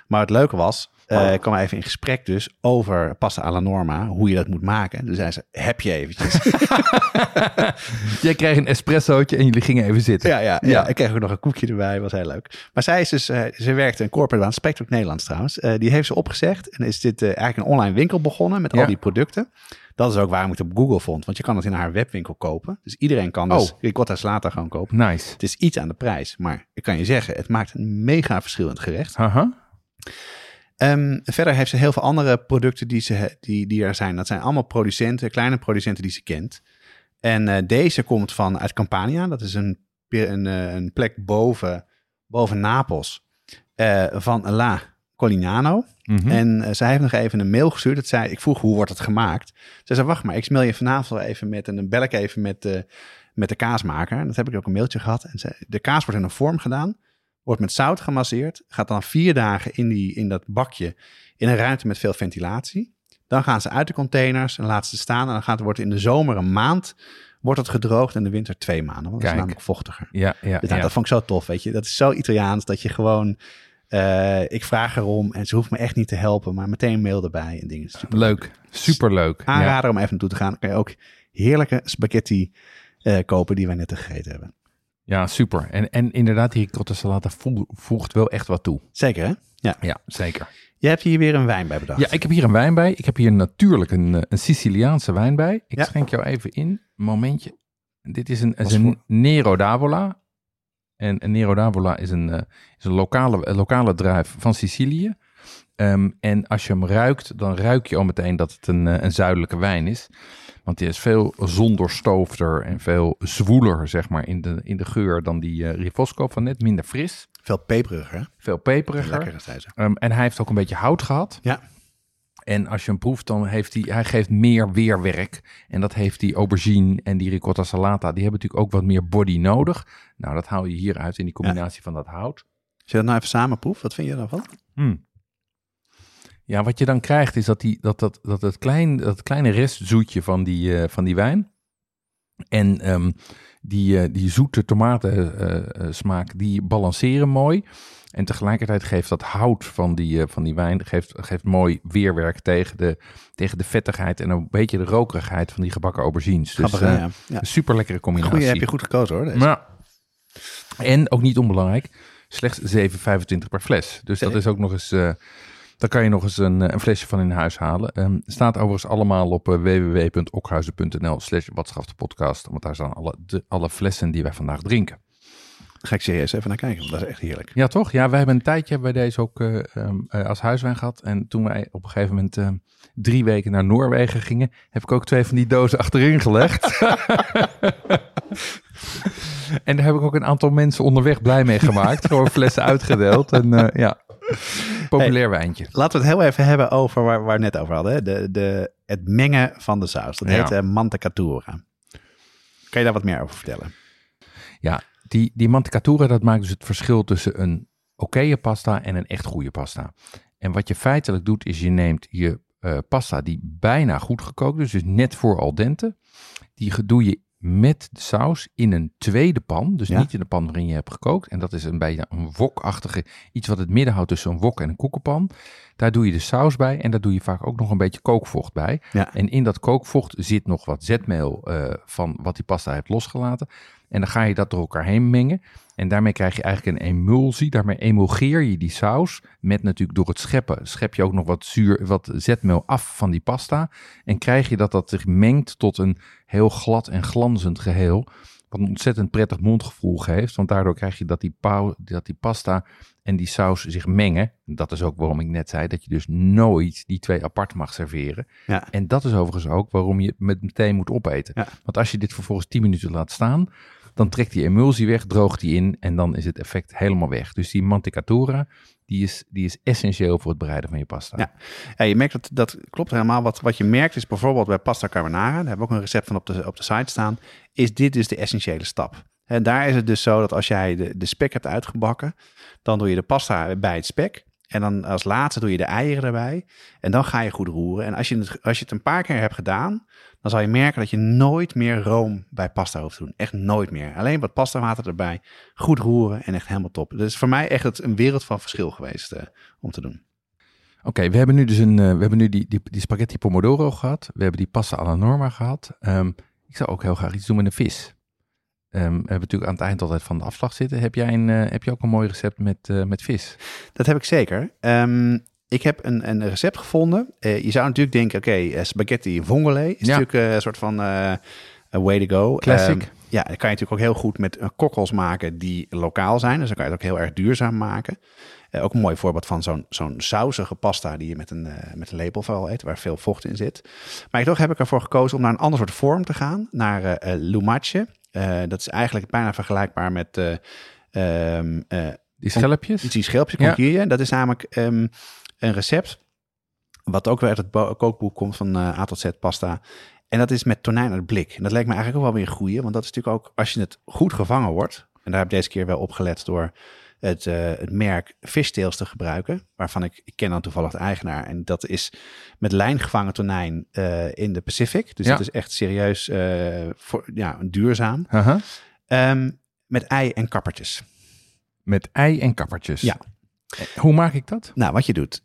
Speaker 2: Maar het leuke was, ik kwam even in gesprek dus over pasta alla norma, hoe je dat moet maken. Dus zei ze, heb je eventjes? *laughs*
Speaker 1: Jij kreeg een espressootje en jullie gingen even zitten.
Speaker 2: ja, ja, ja,
Speaker 1: Ja.
Speaker 2: Ik kreeg ook nog een koekje erbij, was heel leuk. Maar zij is dus, eh, ze werkte een corporate baan, spreekt ook Nederlands trouwens. Eh, die heeft ze opgezegd en is dit eigenlijk een online winkel begonnen met
Speaker 1: Ja.
Speaker 2: al die producten. Dat is ook waarom ik het op Google vond, want je kan het in haar webwinkel kopen. Dus iedereen kan dus
Speaker 1: Oh.
Speaker 2: ricotta salata gewoon kopen.
Speaker 1: Nice.
Speaker 2: Het is iets aan de prijs, maar ik kan je zeggen, het maakt een mega verschil in het gerecht.
Speaker 1: Haha.
Speaker 2: Ehm, verder heeft ze heel veel andere producten die, ze, die, die er zijn. Dat zijn allemaal producenten, kleine producenten die ze kent. En eh, deze komt van uit Campania. Dat is een, een, eh, een plek boven, boven Napels eh, van La Colignano.
Speaker 1: Mhm.
Speaker 2: En zij heeft nog even een mail gestuurd. Dat zei, ik vroeg hoe wordt het gemaakt. Ze zei, wacht maar, ik mail je vanavond even met en dan bel ik even met, de met de kaasmaker. En dat heb ik ook een mailtje gehad. En de kaas wordt in een vorm gedaan, wordt met zout gemasseerd, gaat dan vier dagen in, die, in dat bakje in een ruimte met veel ventilatie. Dan gaan ze uit de containers en laten ze staan. En dan gaat, wordt het in de zomer een maand wordt het gedroogd en in de winter twee maanden. Want dat
Speaker 1: Kijk.
Speaker 2: is namelijk vochtiger.
Speaker 1: Ja, ja,
Speaker 2: Dus nou,
Speaker 1: ja.
Speaker 2: dat vond ik zo tof, weet je. Dat is zo Italiaans dat je gewoon... eh, ik vraag erom en ze hoeft me echt niet te helpen, maar meteen een mail erbij en dingen. Super
Speaker 1: Leuk. Superleuk. Ja.
Speaker 2: Om even naartoe te gaan. Dan kan je ook heerlijke spaghetti eh, kopen die wij net gegeten hebben.
Speaker 1: Ja, super. En, en inderdaad, die ricotta salata voeg- voegt wel echt wat toe.
Speaker 2: Zeker, hè? Ja.
Speaker 1: Ja, zeker.
Speaker 2: Je hebt hier weer een wijn bij bedacht.
Speaker 1: Ja, ik heb hier een wijn bij. Ik heb hier natuurlijk een, eh, een Siciliaanse wijn bij. Ik
Speaker 2: Ja.
Speaker 1: schenk jou even in. Momentje. Dit is een, is een Nero d'Avola. En een Nero d'Avola is een, eh, is een lokale, een lokale druif van Sicilië. Ehm, en als je hem ruikt, dan ruik je al meteen dat het een, eh, een zuidelijke wijn is. Want die is veel zondoorstoofder en veel zwoeler, zeg maar, in de, in de geur dan die eh Rifosco van net. Minder fris,
Speaker 2: Veel peperiger, hè?
Speaker 1: veel peperiger.
Speaker 2: Lekker.
Speaker 1: Ehm, en hij heeft ook een beetje hout gehad.
Speaker 2: Ja.
Speaker 1: En als je hem proeft, dan heeft hij, hij geeft meer weerwerk. En dat heeft die aubergine en die ricotta salata. Die hebben natuurlijk ook wat meer body nodig. Nou, dat haal je hieruit in die combinatie van dat hout.
Speaker 2: Als je dat nou even samen proeft, wat vind je daarvan?
Speaker 1: Hmm. Ja, wat je dan krijgt is dat, die, dat, dat, dat, het klein, dat kleine restzoetje van die, eh, van die wijn en ehm, die, eh, die zoete tomatensmaak, die balanceren mooi. En tegelijkertijd geeft dat hout van die, eh, van die wijn geeft, geeft mooi weerwerk tegen de, tegen de vettigheid en een beetje de rokerigheid van die gebakken aubergines. Dus
Speaker 2: Grappig,
Speaker 1: eh,
Speaker 2: ja. Ja.
Speaker 1: een super lekkere combinatie.
Speaker 2: Goeie, heb je goed gekozen hoor. deze.
Speaker 1: En ook niet onbelangrijk, slechts 7,25 per fles. Dus dat is ook nog eens. eh daar kan je nog eens een, eh, een flesje van in huis halen. Ehm staat overigens allemaal op uh, www.okhuizen.nl slash de podcast. Want daar staan alle, de, alle flessen die wij vandaag drinken.
Speaker 2: Ga ik serieus even naar kijken, want dat is echt heerlijk.
Speaker 1: Ja, toch? Ja, wij hebben een tijdje wij deze ook eh, ehm, eh, als huiswijn gehad. En toen wij op een gegeven moment ehm, drie weken naar Noorwegen gingen, heb ik ook twee van die dozen achterin gelegd. *laughs* *laughs* en daar heb ik ook een aantal mensen onderweg blij mee gemaakt. Gewoon flessen uitgedeeld. En eh, ja, *laughs* populair wijntje.
Speaker 2: Laten we het heel even hebben over waar, waar we net over hadden. hè. De, de, het mengen van de saus. Dat
Speaker 1: Ja.
Speaker 2: heet uh, mantecatura. Kan je daar wat meer over vertellen?
Speaker 1: Ja, die, die mantecatura, dat maakt dus het verschil tussen een oké pasta en een echt goede pasta. En wat je feitelijk doet, is je neemt je eh, pasta die bijna goed gekookt is, dus net voor al dente. Die doe je met de saus in een tweede pan. Dus
Speaker 2: Ja.
Speaker 1: niet in de pan waarin je hebt gekookt. En dat is een beetje een wokachtige, iets wat het midden houdt tussen een wok en een koekenpan. Daar doe je de saus bij en daar doe je vaak ook nog een beetje kookvocht bij.
Speaker 2: Ja.
Speaker 1: En in dat kookvocht zit nog wat zetmeel eh, van wat die pasta heeft losgelaten. En dan ga je dat door elkaar heen mengen. En daarmee krijg je eigenlijk een emulsie. Daarmee emulgeer je die saus. Met natuurlijk door het scheppen. Schep je ook nog wat, zuur, wat zetmeel af van die pasta. En krijg je dat dat zich mengt tot een heel glad en glanzend geheel. Wat een ontzettend prettig mondgevoel geeft. Want daardoor krijg je dat die, dat die pasta en die saus zich mengen. Dat is ook waarom ik net zei dat je dus nooit die twee apart mag serveren.
Speaker 2: Ja.
Speaker 1: En dat is overigens ook waarom je het met meteen moet opeten.
Speaker 2: Ja.
Speaker 1: Want als je dit vervolgens 10 minuten laat staan, dan trekt die emulsie weg, droogt die in en dan is het effect helemaal weg. Dus die mantecatura, die is, die is essentieel voor het bereiden van je pasta.
Speaker 2: Ja. Ja, je merkt dat dat klopt helemaal. Wat, wat je merkt is bijvoorbeeld bij pasta carbonara, daar hebben we ook een recept van op de, op de site staan, is dit dus de essentiële stap. En daar is het dus zo dat als jij de, de spek hebt uitgebakken, dan doe je de pasta bij het spek. En dan als laatste doe je de eieren erbij. En dan ga je goed roeren. En als je het, als je het een paar keer hebt gedaan, dan zal je merken dat je nooit meer room bij pasta hoeft te doen. Echt nooit meer. Alleen wat pastawater erbij. Goed roeren en echt helemaal top. Dus voor mij echt het, een wereld van verschil geweest eh, om te doen.
Speaker 1: Oké, we hebben nu dus een, eh, we hebben nu die, die, die spaghetti pomodoro gehad. We hebben die pasta alla norma gehad. Ehm, ik zou ook heel graag iets doen met een vis. Ehm, we hebben natuurlijk aan het eind altijd van de afslag zitten. Heb jij, een, eh, heb je ook een mooi recept met, eh, met vis?
Speaker 2: Dat heb ik zeker. Ehm, ik heb een, een recept gevonden. Eh, je zou natuurlijk denken, oké, spaghetti vongole is
Speaker 1: Ja.
Speaker 2: natuurlijk een soort van a way to go.
Speaker 1: Classic.
Speaker 2: Ehm, ja, dat kan je natuurlijk ook heel goed met kokkels maken die lokaal zijn. Dus dan kan je het ook heel erg duurzaam maken. Ook een mooi voorbeeld van zo'n zo'n sausige pasta die je met een, eh, met een lepelvel eet, waar veel vocht in zit. Maar toch heb ik ervoor gekozen om naar een ander soort vorm te gaan, naar eh, lumache. Eh, dat is eigenlijk bijna vergelijkbaar met eh, ehm, eh,
Speaker 1: Die schelpjes?
Speaker 2: die schelpjes
Speaker 1: Ja.
Speaker 2: Dat is namelijk ehm, een recept wat ook weer uit het bo- kookboek komt van A tot Z pasta. En dat is met tonijn uit blik. En dat lijkt me eigenlijk ook wel weer een goeie. Want dat is natuurlijk ook, als je het goed gevangen wordt. En daar heb ik deze keer wel op gelet door het, eh, het merk Fishtails te gebruiken. Waarvan ik, ik ken dan toevallig de eigenaar. En dat is met lijn gevangen tonijn eh, in de Pacific. Dus
Speaker 1: Ja.
Speaker 2: dat is echt serieus eh, voor, ja, duurzaam. Ehm, met ei en kappertjes.
Speaker 1: Met ei en kappertjes.
Speaker 2: Ja.
Speaker 1: Hoe maak ik dat?
Speaker 2: Nou, wat je doet.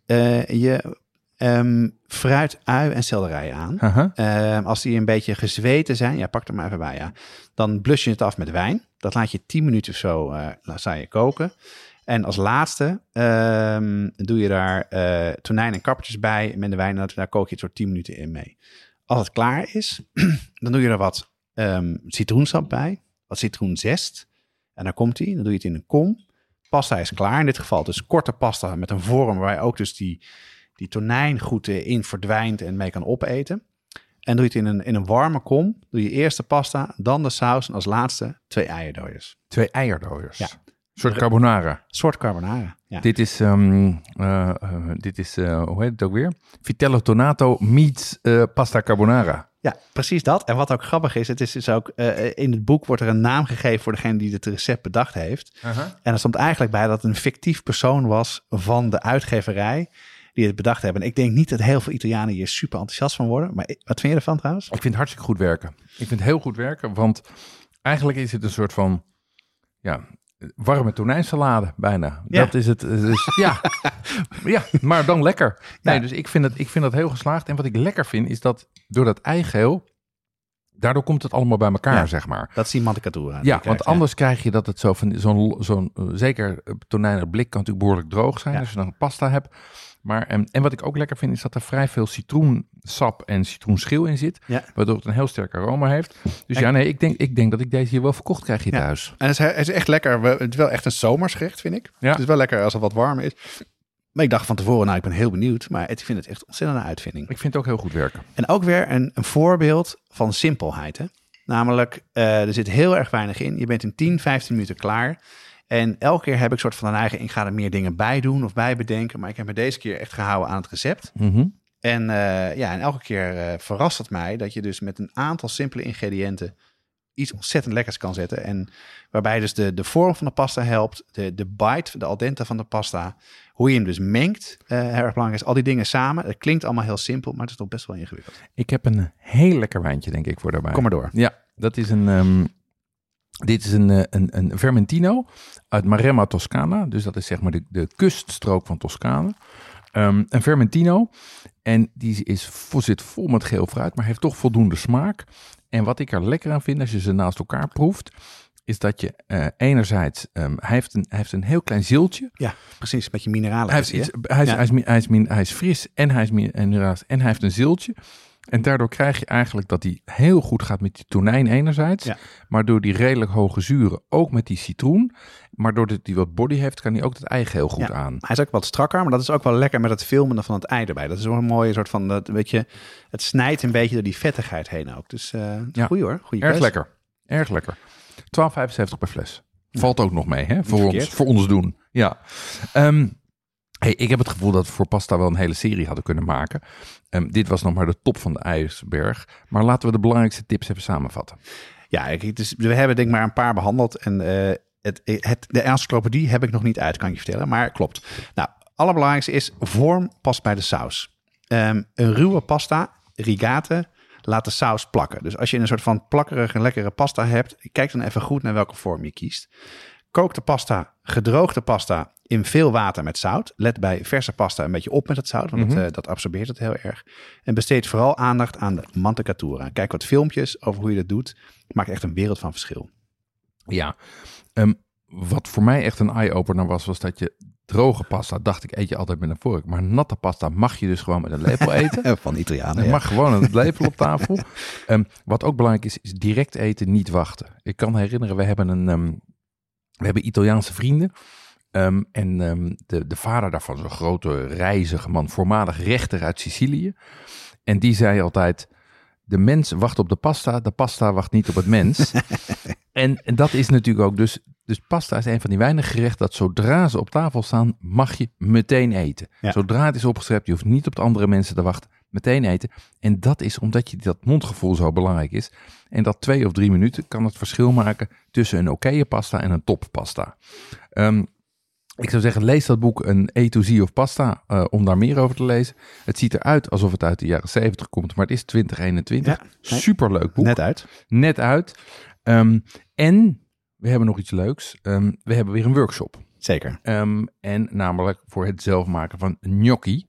Speaker 2: je ehm, fruit, ui en selderij aan. Ehm, als die een beetje gezweten zijn, ja, pak er maar even bij, ja. Dan blus je het af met wijn. Dat laat je 10 minuten of zo sta je koken. En als laatste ehm, doe je daar eh, tonijn en kappertjes bij met de wijn. Daar kook je het zo 10 minuten in mee. Als het klaar is, *clears throat* dan doe je er wat ehm, citroensap bij, wat citroenzest. En dan komt die, dan doe je het in een kom. Pasta is klaar in dit geval. Dus korte pasta met een vorm waar je ook dus die, die tonijn goed in verdwijnt en mee kan opeten. En doe je het in een, in een warme kom. Doe je eerst de pasta, dan de saus en als laatste twee eierdooiers.
Speaker 1: Twee eierdooiers.
Speaker 2: Ja.
Speaker 1: Een soort carbonara.
Speaker 2: Soort carbonara. Ja.
Speaker 1: Dit is, ehm, eh, eh, dit is eh, hoe heet het ook weer? Vitello tonato meets pasta carbonara.
Speaker 2: Ja, precies dat. En wat ook grappig is, het is dus ook in het boek wordt er een naam gegeven voor degene die het recept bedacht heeft. En er stond eigenlijk bij dat het een fictief persoon was van de uitgeverij die het bedacht hebben. En ik denk niet dat heel veel Italianen hier super enthousiast van worden. Maar wat vind je ervan trouwens?
Speaker 1: Ik vind het hartstikke goed werken. Ik vind het heel goed werken, want eigenlijk is het een soort van ja, warme tonijnsalade bijna.
Speaker 2: Ja.
Speaker 1: Dat is het. Dus, ja. *laughs* ja, maar dan lekker. Nee,
Speaker 2: Ja.
Speaker 1: dus ik vind, het, ik vind dat heel geslaagd. En wat ik lekker vind, is dat door dat eigeel, daardoor komt het allemaal bij elkaar,
Speaker 2: Ja.
Speaker 1: zeg maar.
Speaker 2: Dat is die je
Speaker 1: Ja,
Speaker 2: krijgt,
Speaker 1: want anders krijg je dat het zo van zo'n, zo'n eh, zeker eh, tonijn op blik kan natuurlijk behoorlijk droog zijn als je dan pasta hebt. Maar, en, en wat ik ook lekker vind is dat er vrij veel citroensap en citroenschil in zit,
Speaker 2: Ja.
Speaker 1: waardoor het een heel sterk aroma heeft. Dus
Speaker 2: En-
Speaker 1: ja, nee, ik denk, ik denk dat ik deze hier wel verkocht krijg hier
Speaker 2: Ja.
Speaker 1: thuis.
Speaker 2: En het is, het is echt lekker. Het is wel echt een zomersgerecht, vind ik.
Speaker 1: Ja.
Speaker 2: Het is wel lekker als het wat warmer is. Maar ik dacht van tevoren, nou, ik ben heel benieuwd. Maar ik vind het echt ontzettend een uitvinding.
Speaker 1: Ik vind het ook heel goed werken.
Speaker 2: En ook weer een, een voorbeeld van simpelheid. Hè? Namelijk, eh, er zit heel erg weinig in. Je bent in 10, 15 minuten klaar. En elke keer heb ik soort van een eigen, ik ga er meer dingen bij doen of bij bedenken. Maar ik heb me deze keer echt gehouden aan het recept.
Speaker 1: Mhm.
Speaker 2: En, eh, ja, en elke keer eh, verrast het mij dat je dus met een aantal simpele ingrediënten iets ontzettend lekkers kan zetten. En waarbij dus de, de vorm van de pasta helpt, de, de bite, de al dente van de pasta, hoe je hem dus mengt, eh, heel erg belangrijk is. Al die dingen samen, het klinkt allemaal heel simpel, maar het is toch best wel ingewikkeld.
Speaker 1: Ik heb een heel lekker wijntje, denk ik, voor daarbij.
Speaker 2: Kom maar door.
Speaker 1: Ja, dat is een. ehm, dit is een, eh, een, een Vermentino uit Maremma Toscana. Dus dat is zeg maar de, de kuststrook van Toscane. Ehm, een Vermentino. En die is, zit vol met geel fruit, maar heeft toch voldoende smaak. En wat ik er lekker aan vind als je ze naast elkaar proeft, is dat je eh, enerzijds, ehm, hij, heeft een, hij heeft een heel klein zieltje.
Speaker 2: Ja, precies, met je mineralen.
Speaker 1: Hij, heeft
Speaker 2: zie je.
Speaker 1: iets, hij, is,
Speaker 2: Ja.
Speaker 1: hij, is, mi- hij, is, min- hij is fris en hij is, en, en hij heeft een zieltje. En daardoor krijg je eigenlijk dat hij heel goed gaat met die tonijn enerzijds.
Speaker 2: Ja.
Speaker 1: Maar door die redelijk hoge zuren ook met die citroen. Maar doordat hij wat body heeft, kan hij ook het ei heel goed
Speaker 2: Ja.
Speaker 1: aan.
Speaker 2: Hij is ook wat strakker, maar dat is ook wel lekker met het filmen van het ei erbij. Dat is wel een mooie soort van, dat, weet je, het snijdt een beetje door die vettigheid heen ook. Dus eh
Speaker 1: Ja.
Speaker 2: goeie hoor, goeie
Speaker 1: Erg lekker. Erg lekker. 12,75 per fles. Valt ook nog mee, hè? Voor ons, voor ons doen. Ja. Ehm, hey, ik heb het gevoel dat we voor pasta wel een hele serie hadden kunnen maken. Ehm, dit was nog maar de top van de ijsberg. Maar laten we de belangrijkste tips even samenvatten.
Speaker 2: Ja, we hebben denk ik maar een paar behandeld. En eh, het, het, de encyclopedie heb ik nog niet uit, kan je vertellen. Maar klopt. Nou, allerbelangrijkste is vorm past bij de saus. Ehm, een ruwe pasta, rigate, laat de saus plakken. Dus als je een soort van plakkerige, lekkere pasta hebt, kijk dan even goed naar welke vorm je kiest. Kook de pasta, gedroogde pasta, in veel water met zout. Let bij verse pasta een beetje op met het zout, want
Speaker 1: Mhm.
Speaker 2: dat, eh, dat absorbeert het heel erg. En besteed vooral aandacht aan de mantecatura. Kijk wat filmpjes over hoe je dat doet. Maakt echt een wereld van verschil.
Speaker 1: Ja, ehm, wat voor mij echt een eye-opener was, was dat je droge pasta, dacht ik, eet je altijd met een vork. Maar natte pasta mag je dus gewoon met een lepel *laughs* eten.
Speaker 2: Van Italianen.
Speaker 1: Het mag gewoon een lepel op tafel. *laughs* Ehm, wat ook belangrijk is, is direct eten, niet wachten. Ik kan herinneren, we hebben een, ehm, we hebben Italiaanse vrienden. Ehm, en ehm, de, de vader daarvan, zo'n grote reizige man, voormalig rechter uit Sicilië. En die zei altijd, de mens wacht op de pasta, de pasta wacht niet op het mens. *laughs* en, en dat is natuurlijk ook, dus, dus pasta is een van die weinige gerechten dat zodra ze op tafel staan, mag je meteen eten.
Speaker 2: Ja.
Speaker 1: Zodra het is opgeschept, je hoeft niet op de andere mensen te wachten, meteen eten. En dat is omdat je dat mondgevoel zo belangrijk is. En dat twee of drie minuten kan het verschil maken tussen een oké pasta en een toppasta. Ehm ik zou zeggen, lees dat boek een A to Z of Pasta eh, om daar meer over te lezen. Het ziet eruit alsof het uit de jaren 70 komt, maar het is 2021.
Speaker 2: Ja, nee.
Speaker 1: Superleuk boek.
Speaker 2: Net uit.
Speaker 1: Net uit. Ehm, en we hebben nog iets leuks. Ehm, we hebben weer een workshop.
Speaker 2: Zeker.
Speaker 1: En namelijk voor het zelf maken van gnocchi.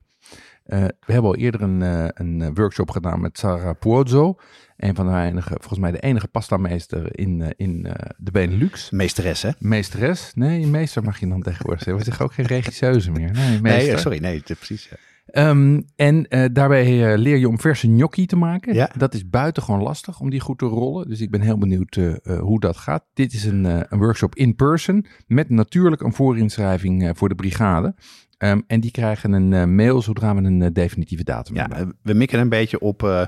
Speaker 1: Eh, we hebben al eerder een, eh, een eh, workshop gedaan met Sarah Puozzo. Een van de weinige, volgens mij de enige pastameester in, in de Benelux.
Speaker 2: Meesteres, hè?
Speaker 1: Meesteres? Nee, meester mag je dan tegenwoordig zeggen. We zeggen ook geen regisseuse meer. Nee, meester.
Speaker 2: Nee, sorry. Nee, precies. ja.
Speaker 1: Ehm, en daarbij leer je om verse gnocchi te maken.
Speaker 2: Ja.
Speaker 1: Dat is buitengewoon lastig om die goed te rollen. Dus ik ben heel benieuwd hoe dat gaat. Dit is een, een workshop in person met natuurlijk een voorinschrijving voor de brigade. Ehm, en die krijgen een eh, mail zodra we een eh, definitieve datum
Speaker 2: Ja,
Speaker 1: hebben.
Speaker 2: we mikken een beetje op eh,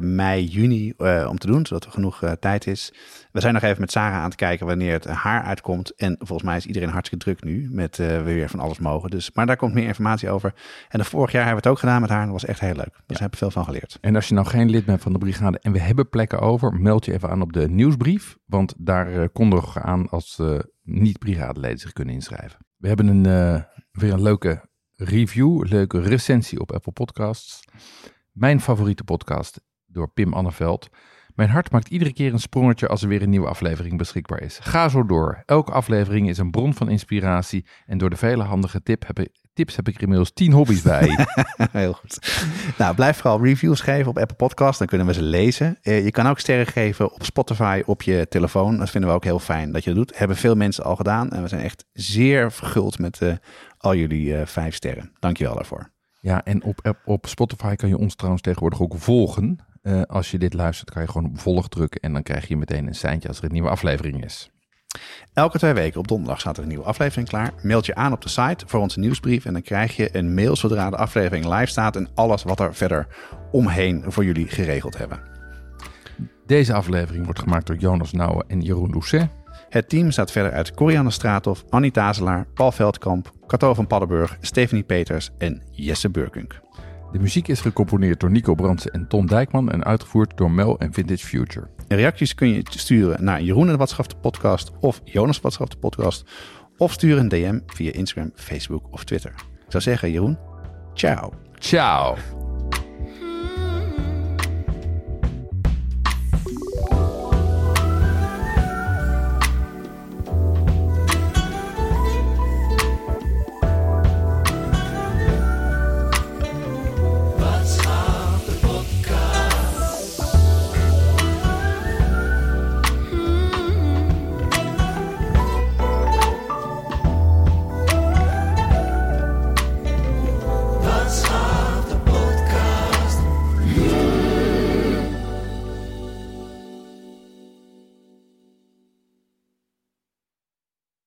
Speaker 2: mei, juni om te doen, zodat er genoeg tijd is. We zijn nog even met Sarah aan het kijken wanneer het haar uitkomt. En volgens mij is iedereen hartstikke druk nu met weer van alles mogen. Dus, maar daar komt meer informatie over. En de vorig jaar hebben we het ook gedaan met haar. En dat was echt heel leuk. Dus daar heb ik veel van geleerd.
Speaker 1: En als je nou geen lid bent van de brigade en we hebben plekken over, meld je even aan op de nieuwsbrief. Want daar kondigen we aan als niet-brigadeleden zich kunnen inschrijven. We hebben een, weer een leuke review, leuke recensie op Apple Podcasts. Mijn favoriete podcast door Pim Anneveld. Mijn hart maakt iedere keer een sprongetje als er weer een nieuwe aflevering beschikbaar is. Ga zo door. Elke aflevering is een bron van inspiratie. En door de vele handige tip heb tips heb ik er inmiddels tien hobby's bij. *laughs*
Speaker 2: Heel goed. Nou, blijf vooral reviews geven op Apple Podcast. Dan kunnen we ze lezen. Eh, je kan ook sterren geven op Spotify op je telefoon. Dat vinden we ook heel fijn dat je dat doet. Hebben veel mensen al gedaan. En we zijn echt zeer verguld met eh, al jullie eh, vijf sterren. Dankjewel daarvoor.
Speaker 1: Ja, en op, op, Spotify kan je ons trouwens tegenwoordig ook volgen. Eh, als je dit luistert, kan je gewoon op volg drukken en dan krijg je meteen een seintje als er een nieuwe aflevering is.
Speaker 2: Elke twee weken op donderdag staat er een nieuwe aflevering klaar. Meld je aan op de site voor onze nieuwsbrief. En dan krijg je een mail zodra de aflevering live staat. En alles wat er verder omheen voor jullie geregeld hebben.
Speaker 1: Deze aflevering wordt gemaakt door Jonas Nouwen en Jeroen Doucet.
Speaker 2: Het team staat verder uit Corianne Straathof, Annie Tazelaar, Paul Veldkamp, Cato van Paddenburg, Stephanie Peters en Jesse Burkunk.
Speaker 1: De muziek is gecomponeerd door Nico Brandsen en Ton Dijkman en uitgevoerd door Mel en Vintage Future.
Speaker 2: En reacties kun je sturen naar Jeroen en de Watschaf de podcast of Jonas Watschaf de podcast. Of stuur een DM via Instagram, Facebook of Twitter. Ik zou zeggen, Jeroen, ciao.
Speaker 1: Ciao!